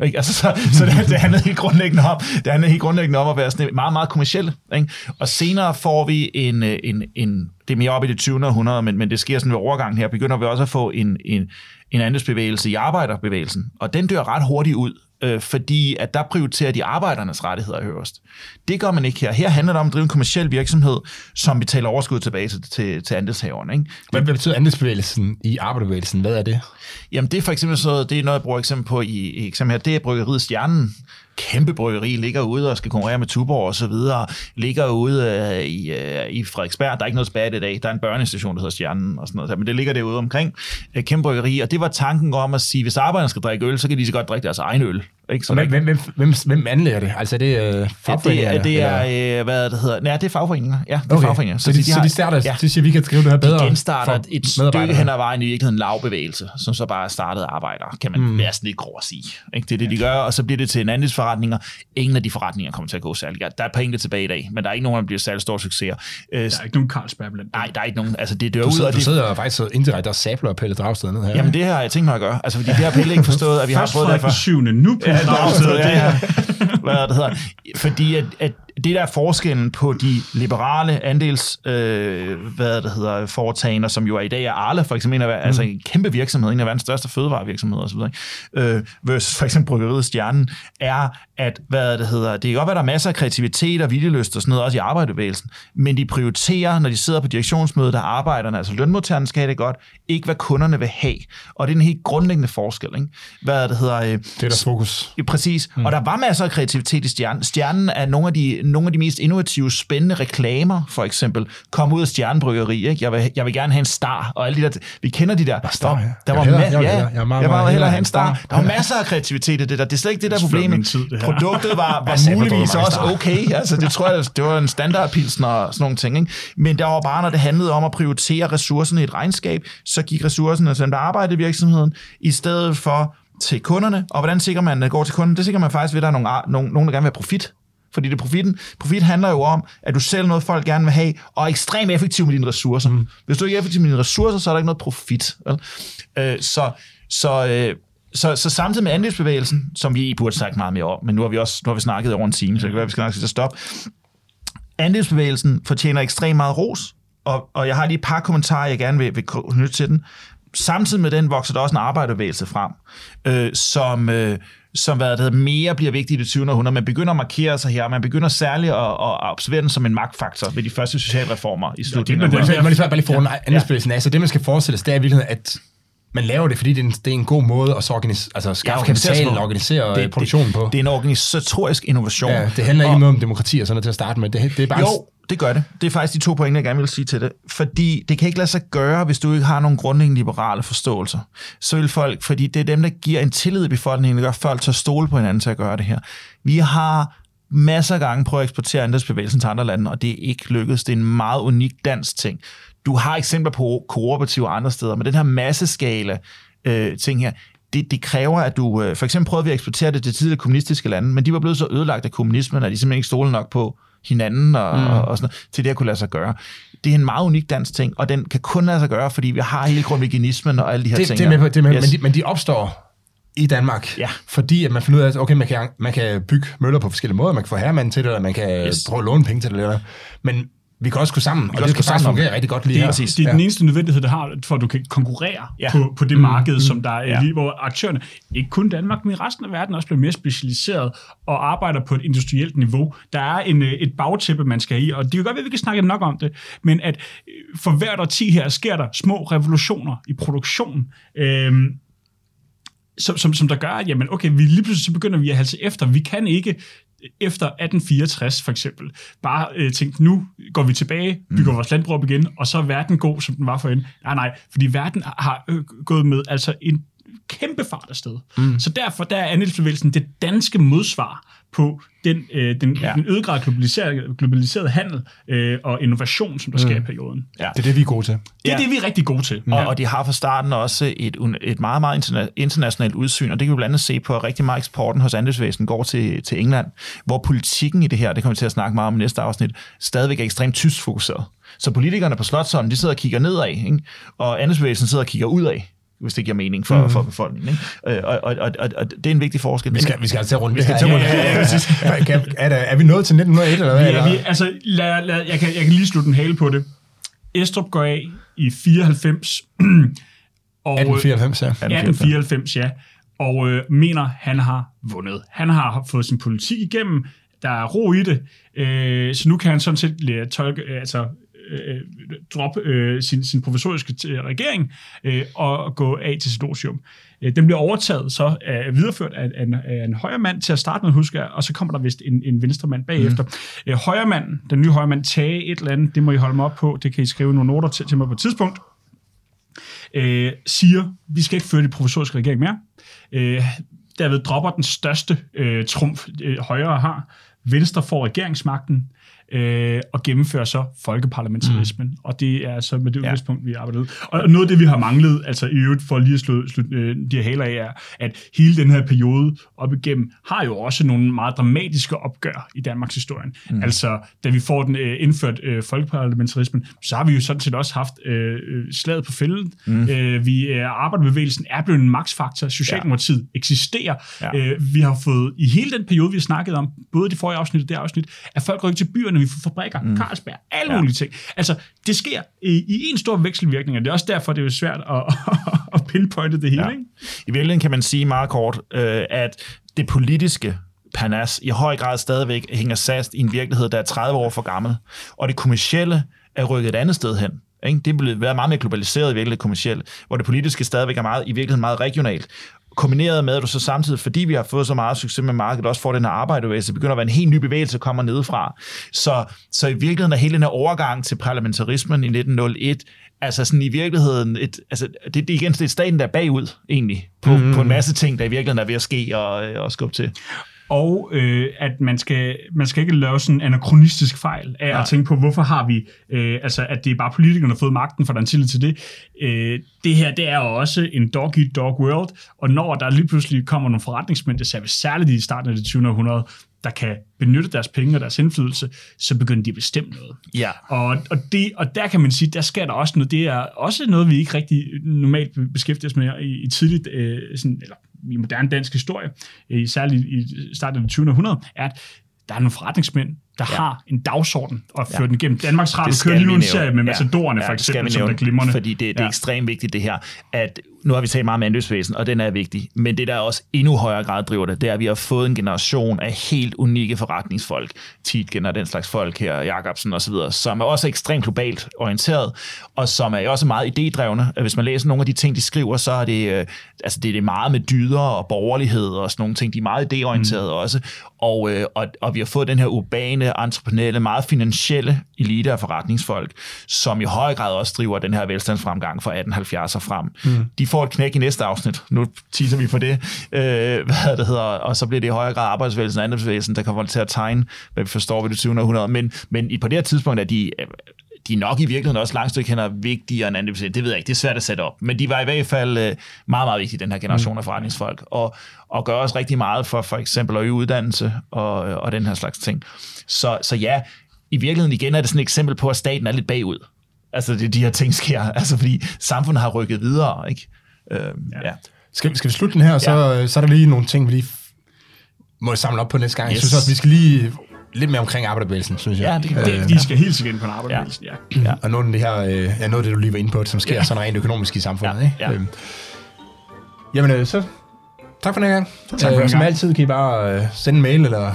[SPEAKER 2] Ikke? Altså, så, så det, det handler helt grundlæggende om, det handler helt grundlæggende om at være sådan meget, meget kommersielle. Ikke? Og senere får vi en, øh, en, en, det er mere op i det 20. århundrede, men, men det sker sådan ved overgangen her, begynder vi også at få en, en, en andelsbevægelse i arbejderbevægelsen. Og den dør ret hurtigt ud, øh, fordi at der prioriterer de arbejdernes rettigheder øverst. Det gør man ikke her. Her handler det om at drive en kommersiel virksomhed, som betaler overskud tilbage til, til, til andelshaverne. Ikke?
[SPEAKER 1] Hvad betyder andelsbevægelsen i arbejderbevægelsen? Hvad er det?
[SPEAKER 2] Jamen det er for eksempel så, det er noget, jeg bruger eksempel på i, i eksempel her, det er bryggeriet Stjernen, kæmpe bryggeri, ligger ude og skal konkurrere med Tuborg og så videre, ligger ude øh, i, øh, i Frederiksberg. Der er ikke noget spærret i dag. Der er en børnestation, der hedder Stjernen og sådan noget. Men det ligger derude omkring. Øh, kæmpe bryggeri. Og det var tanken om at sige, hvis arbejderne skal drikke øl, så kan de så godt drikke deres egen øl.
[SPEAKER 1] Ikke? Så hvem, hvem, hvem, hvem, hvem anlægger det? Altså er det øh,
[SPEAKER 2] fagforeninger? Ja, det, er, det er øh, hvad det hedder. Nej, det er fagforeninger. Ja, det er
[SPEAKER 1] okay.
[SPEAKER 2] fagforeninger.
[SPEAKER 1] Så, så, de, de, så de starter, ja, de siger, vi kan skrive det her bedre
[SPEAKER 2] De genstarter et stykke hen ad vejen i virkeligheden en lavbevægelse, som så bare startede arbejdere, kan man mm. være sådan lidt grov at sige. Ikke? Det er det, de gør, og så bliver det til en andelsforretninger. Ingen af de forretninger kommer til at gå særlig godt. Der er enkelte tilbage i dag, men der er ikke nogen, der bliver særlig store succeser.
[SPEAKER 3] Der er ikke nogen Carlsberg blandt
[SPEAKER 2] Nej, der er ikke nogen. Altså, det dør
[SPEAKER 1] du sidder,
[SPEAKER 2] ud,
[SPEAKER 1] du det... sidder faktisk så indirekte og sabler og Pelle Dragsted ned her.
[SPEAKER 2] Jamen, det har jeg tænkt mig at gøre. Altså, fordi det har Pelle ikke forstået, at vi har prøvet det.
[SPEAKER 3] Først syvende, nu Dragsted. Ja, ja.
[SPEAKER 2] Hvad det hedder. Fordi at, at det der er forskellen på de liberale andels øh, hvad det hedder, foretagender, som jo er i dag er Arle, for eksempel en, af, mm. altså en kæmpe virksomhed, en af verdens største fødevarevirksomheder osv., øh, versus for eksempel bryggeriet Stjernen, er, at hvad det hedder, det kan godt være, der er masser af kreativitet og viljelyst og sådan noget, også i arbejderbevægelsen, men de prioriterer, når de sidder på direktionsmødet, der arbejderne, altså lønmodtagerne skal have det godt, ikke hvad kunderne vil have. Og det er en helt grundlæggende forskel. Ikke? Hvad det hedder, øh,
[SPEAKER 1] det er der fokus.
[SPEAKER 2] Præcis. Mm. Og der var masser af kreativitet i Stjernen. Stjernen er nogle af de nogle af de mest innovative, spændende reklamer, for eksempel, kom ud af Stjernebryggeri. Ikke? Jeg, vil, jeg vil gerne have en star, og alle de der, vi kender de der.
[SPEAKER 1] Star, ja.
[SPEAKER 2] der var ja,
[SPEAKER 1] jeg er meget,
[SPEAKER 2] hellere have en star. Der var masser af kreativitet i det der. Det er slet ikke det, der er
[SPEAKER 3] er tid, det her.
[SPEAKER 2] Produktet var, var muligvis
[SPEAKER 1] var
[SPEAKER 2] også okay. Altså, det tror jeg, det var en standardpilsen og sådan nogle ting. Ikke? Men der var bare, når det handlede om at prioritere ressourcerne i et regnskab, så gik ressourcerne til dem, der arbejdede i virksomheden, i stedet for til kunderne. Og hvordan sikrer man, at det går til kunden? Det sikrer man faktisk ved, at der er nogle, nogen, nogen der gerne vil have profit. Fordi det profitten. Profit handler jo om, at du sælger noget, folk gerne vil have, og er ekstremt effektiv med dine ressourcer. Mm. Hvis du ikke er effektiv med dine ressourcer, så er der ikke noget profit. Vel? Øh, så, så, øh, så, så samtidig med andelsbevægelsen, som vi burde sagt meget mere om, men nu har vi også nu har vi snakket over en time, så det kan være, at vi skal nok sige stoppe. Andelsbevægelsen fortjener ekstremt meget ros, og, og jeg har lige et par kommentarer, jeg gerne vil, vil knytte til den. Samtidig med den vokser der også en arbejderbevægelse frem, øh, som, øh, som hvad det mere bliver vigtig i det 20. århundrede. Man begynder at markere sig her, og man begynder særligt at, at observere den som en magtfaktor ved de første socialreformer i slutningen
[SPEAKER 3] det er
[SPEAKER 2] af
[SPEAKER 1] vil- jeg vil lige spørge bare lige for ja. andelsbevægelsen af. Så det, man skal forestille sig, det er i virkeligheden, at man laver det, fordi det er en, det er en god måde at så organis- altså skaffe
[SPEAKER 2] sig
[SPEAKER 1] kapitalen og organisere
[SPEAKER 2] Det-
[SPEAKER 1] det, produktionen på.
[SPEAKER 2] Det er en organisatorisk innovation.
[SPEAKER 1] ja, det handler ikke
[SPEAKER 2] Og-
[SPEAKER 1] noget om demokrati og sådan noget til at starte med. Det, det er bare
[SPEAKER 2] Jo, det gør det. Det er faktisk de to pointer, jeg gerne vil sige til det. Fordi det kan ikke lade sig gøre, hvis du ikke har nogle grundlæggende liberale forståelser. Så vil folk, fordi det er dem, der giver en tillid i befolkningen, der gør folk til at stole på hinanden til at gøre det her. Vi har masser af gange prøvet at eksportere andelsbevægelsen til andre lande, og det er ikke lykkedes. Det er en meget unik dansk ting. Du har eksempler på kooperativer andre steder, men den her masseskala øh, ting her, det, det kræver, at du... Øh, for eksempel prøvede vi at eksportere det til tidligere kommunistiske lande, men de var blevet så ødelagt af kommunismen, at de simpelthen ikke stole nok på hinanden og, mm. og, og sådan noget, til det at kunne lade sig gøre. Det er en meget unik dansk ting, og den kan kun lade sig gøre, fordi vi har hele grundveganismen og alle de her
[SPEAKER 1] det,
[SPEAKER 2] ting.
[SPEAKER 1] det er med på, det er med,
[SPEAKER 2] yes.
[SPEAKER 1] men, de, men de opstår i Danmark,
[SPEAKER 2] Ja.
[SPEAKER 1] fordi at man finder ud af, at okay, man kan, man kan bygge møller på forskellige måder, man kan få herremanden til det, eller man kan
[SPEAKER 2] yes.
[SPEAKER 1] prøve at låne penge til det, eller, men vi kan også gå sammen, og
[SPEAKER 2] også
[SPEAKER 1] det kan faktisk
[SPEAKER 2] sammen
[SPEAKER 1] fungere
[SPEAKER 2] det.
[SPEAKER 1] rigtig godt lige
[SPEAKER 2] Det er
[SPEAKER 1] her.
[SPEAKER 3] Det er den eneste nødvendighed, der har, for at du kan konkurrere
[SPEAKER 2] Ja.
[SPEAKER 3] ja. på, på det marked, som der er
[SPEAKER 2] Ja.
[SPEAKER 3] ja. lige, hvor aktørerne, ikke kun Danmark, men i resten af verden også bliver mere specialiseret og arbejder på et industrielt niveau. Der er en, øh, et bagtæppe, man skal i, og det kan godt være, at vi kan snakke nok om det, men at øh, for hvert årti her sker der små revolutioner i produktionen, øhm, som, som, som der gør, at jamen, okay, vi lige pludselig så begynder vi at halse efter. Vi kan ikke efter 1864 for eksempel, bare øh, tænke, nu går vi tilbage, bygger mm. vores landbrug op igen, og så er verden god, som den var forinden. Nej, nej, fordi verden har øh, gået med altså en kæmpe fart afsted. Mm. Så derfor der er andelsbevægelsen det danske modsvar på den, øh, den,
[SPEAKER 2] Ja.
[SPEAKER 3] den øget grad globaliserede, globaliserede handel øh, og innovation, som der sker i perioden.
[SPEAKER 2] Ja.
[SPEAKER 1] Det er det, vi er gode til.
[SPEAKER 3] Det er
[SPEAKER 2] Ja.
[SPEAKER 3] det, vi er rigtig gode til.
[SPEAKER 2] Og, og de har fra starten også et, et meget, meget interna- internationalt udsyn, og det kan vi blandt andet se på, at rigtig meget eksporten hos andelsvæsen går til, til England, hvor politikken i det her, det kommer vi til at snakke meget om i næste afsnit, stadigvæk er ekstremt tysk fokuseret. Så politikerne på Slottholm, de sidder og kigger nedad, ikke? og andelsbevægelsen sidder og kigger udad hvis det giver mening for, mm. for befolkningen. Ikke? Øh, Og, og, og, og, og det er en vigtig forskel.
[SPEAKER 1] Vi skal, vi skal altså rundt. Vi skal
[SPEAKER 2] Ja,
[SPEAKER 1] til
[SPEAKER 2] ja,
[SPEAKER 1] rundt.
[SPEAKER 2] ja, ja,
[SPEAKER 1] er, der, er vi nået til 1901 eller hvad?
[SPEAKER 3] Vi,
[SPEAKER 1] eller?
[SPEAKER 3] er, vi, altså, lad, lad, jeg, kan, jeg kan lige slutte en hale på det. Estrup går af i 94. og,
[SPEAKER 1] 1894, ja.
[SPEAKER 3] 1894, ja. Og øh, mener, han har vundet. Han har fået sin politik igennem. Der er ro i det. Øh, så nu kan han sådan set tolke, øh, altså øh, droppe øh, sin, sin professoriske øh, regering øh, og gå af til sit osium. Øh, den bliver overtaget så af, videreført af, af, en, af en højre mand til at starte med, husker jeg, og så kommer der vist en, en venstre mand bagefter. Mm. Øh, højre mand, den nye højre mand, tage et eller andet, det må I holde mig op på, det kan I skrive nogle noter til, til mig på et tidspunkt øh, siger, vi skal ikke føre det professoriske regering mere. Øh, derved dropper den største øh, trumf, øh, højre har. Venstre får regeringsmagten øh, og gennemfører så folkeparlamentarismen. Mm. Og det er så med det
[SPEAKER 2] Ja.
[SPEAKER 3] udgangspunkt, vi arbejder ud. Og noget af det, vi har manglet, altså i øvrigt for lige at slå, slå øh, de her haler af, er, at hele den her periode op igennem har jo også nogle meget dramatiske opgør i Danmarks historien. Mm. Altså, da vi får den øh, indført øh, folkeparlamentarismen, så har vi jo sådan set også haft øh, øh, slaget på fælden. Mm. Øh, vi, øh, arbejderbevægelsen er blevet en magtfaktor. Socialdemokratiet ja. eksisterer.
[SPEAKER 2] Ja.
[SPEAKER 3] Øh, vi har fået, i hele den periode, vi har snakket om, både de forrige afsnit og det afsnit, at folk rykker til byerne, vi får fabrikker, mm. Carlsberg, alle
[SPEAKER 2] Ja.
[SPEAKER 3] mulige ting. Altså, det sker i, i en stor vekselvirkning, og det er også derfor, det er svært at, at pinpointe det hele.
[SPEAKER 2] Ja.
[SPEAKER 3] Ikke?
[SPEAKER 2] I virkeligheden kan man sige meget kort, øh, at det politiske panas i høj grad stadigvæk hænger fast i en virkelighed, der er 30 år for gammel, og det kommercielle er rykket et andet sted hen. Ikke? Det er blevet meget mere globaliseret i virkeligheden kommercielt, hvor det politiske stadigvæk er meget, i virkeligheden meget regionalt. Kombineret med, at du så samtidig, fordi vi har fået så meget succes med markedet, også får den her arbejderbevægelse, begynder at være en helt ny bevægelse, der kommer nedefra. Så, så i virkeligheden er hele den her overgang til parlamentarismen i 1901, altså sådan i virkeligheden, et, altså det, det igen det er staten, der er bagud egentlig, på, mm. på en masse ting, der i virkeligheden er ved at ske og, og skubbe til
[SPEAKER 3] og øh, at man skal, man skal ikke lave sådan en anachronistisk fejl af Nej. at tænke på, hvorfor har vi, øh, altså at det er bare politikerne, der har fået magten, for der er en til det. Øh, det her, det er jo også en dog-eat-dog world, og når der lige pludselig kommer nogle forretningsmænd, det ser vi særligt i starten af det 20. århundrede, der kan benytte deres penge og deres indflydelse, så begynder de at bestemme noget.
[SPEAKER 2] Ja.
[SPEAKER 3] Og, og, det, og der kan man sige, der sker der også noget. Det er også noget, vi ikke rigtig normalt beskæftiger os med i, i tidligt, øh, sådan, eller i moderne dansk historie, øh, særligt i starten af det 20. århundrede, er, at der er nogle forretningsmænd, der ja. har en dagsorden og fører ja. den igennem. Danmarks Radio kører lige nu en serie med Matadorerne, ja. for eksempel, ja, som der glimrende.
[SPEAKER 2] Fordi det, det er ja. ekstremt vigtigt det her, at nu har vi talt meget om andelsvæsen, og den er vigtig, men det der også endnu højere grad driver det, det er, at vi har fået en generation af helt unikke forretningsfolk, Tietgen og den slags folk her, Jacobsen osv., som er også ekstremt globalt orienteret, og som er også meget idédrevne. Hvis man læser nogle af de ting, de skriver, så er det, øh, altså det er det meget med dyder og borgerlighed og sådan nogle ting. De er meget idéorienterede mm. også, og, øh, og, og vi har fået den her urbane, entreprenørielle, meget finansielle elite af forretningsfolk, som i høj grad også driver den her velstandsfremgang fra 1870'er frem. Mm. De får et knæk i næste afsnit. Nu teaser vi på det. Øh, hvad det hedder, og så bliver det i højere grad arbejdsvægelsen og andelsvægelsen, der kommer til at tegne, hvad vi forstår ved det 20. århundrede. Men, men på det her tidspunkt er de de er nok i virkeligheden også langt stykke hen vigtigere end anden Det ved jeg ikke, det er svært at sætte op. Men de var i hvert fald øh, meget, meget vigtige, den her generation af forretningsfolk, og, og gør også rigtig meget for for eksempel at øge uddannelse og, og den her slags ting. Så, så ja, i virkeligheden igen er det sådan et eksempel på, at staten er lidt bagud. Altså, det, de her ting sker, altså fordi samfundet har rykket videre, ikke? Øh,
[SPEAKER 1] ja. ja. Skal, skal vi slutte den her, så, ja. så er der lige nogle ting, vi lige må samle op på næste gang. Yes. Jeg synes også, vi skal lige lidt mere omkring arbejderbevægelsen, synes jeg.
[SPEAKER 3] Ja, det, det, øh, de skal helt sikkert ind på en ja.
[SPEAKER 1] ja. ja. Og noget af det her, øh, ja, noget af det, du lige var inde på, som sker ja. sådan rent økonomisk i samfundet. Ja. Ikke? Ja. Øhm. Jamen, øh, så tak for den gang. Tak for øh, som altid kan I bare øh, sende en mail eller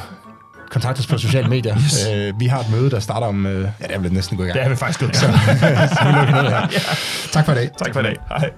[SPEAKER 1] kontakte os på sociale medier. yes. øh, vi har et møde, der starter om... Øh, ja, det er vel næsten gået i gang.
[SPEAKER 2] Det er vi faktisk gået i
[SPEAKER 1] gang. så, så vi lukker ned her. ja. Tak for i dag.
[SPEAKER 2] Tak for i dag. Hej.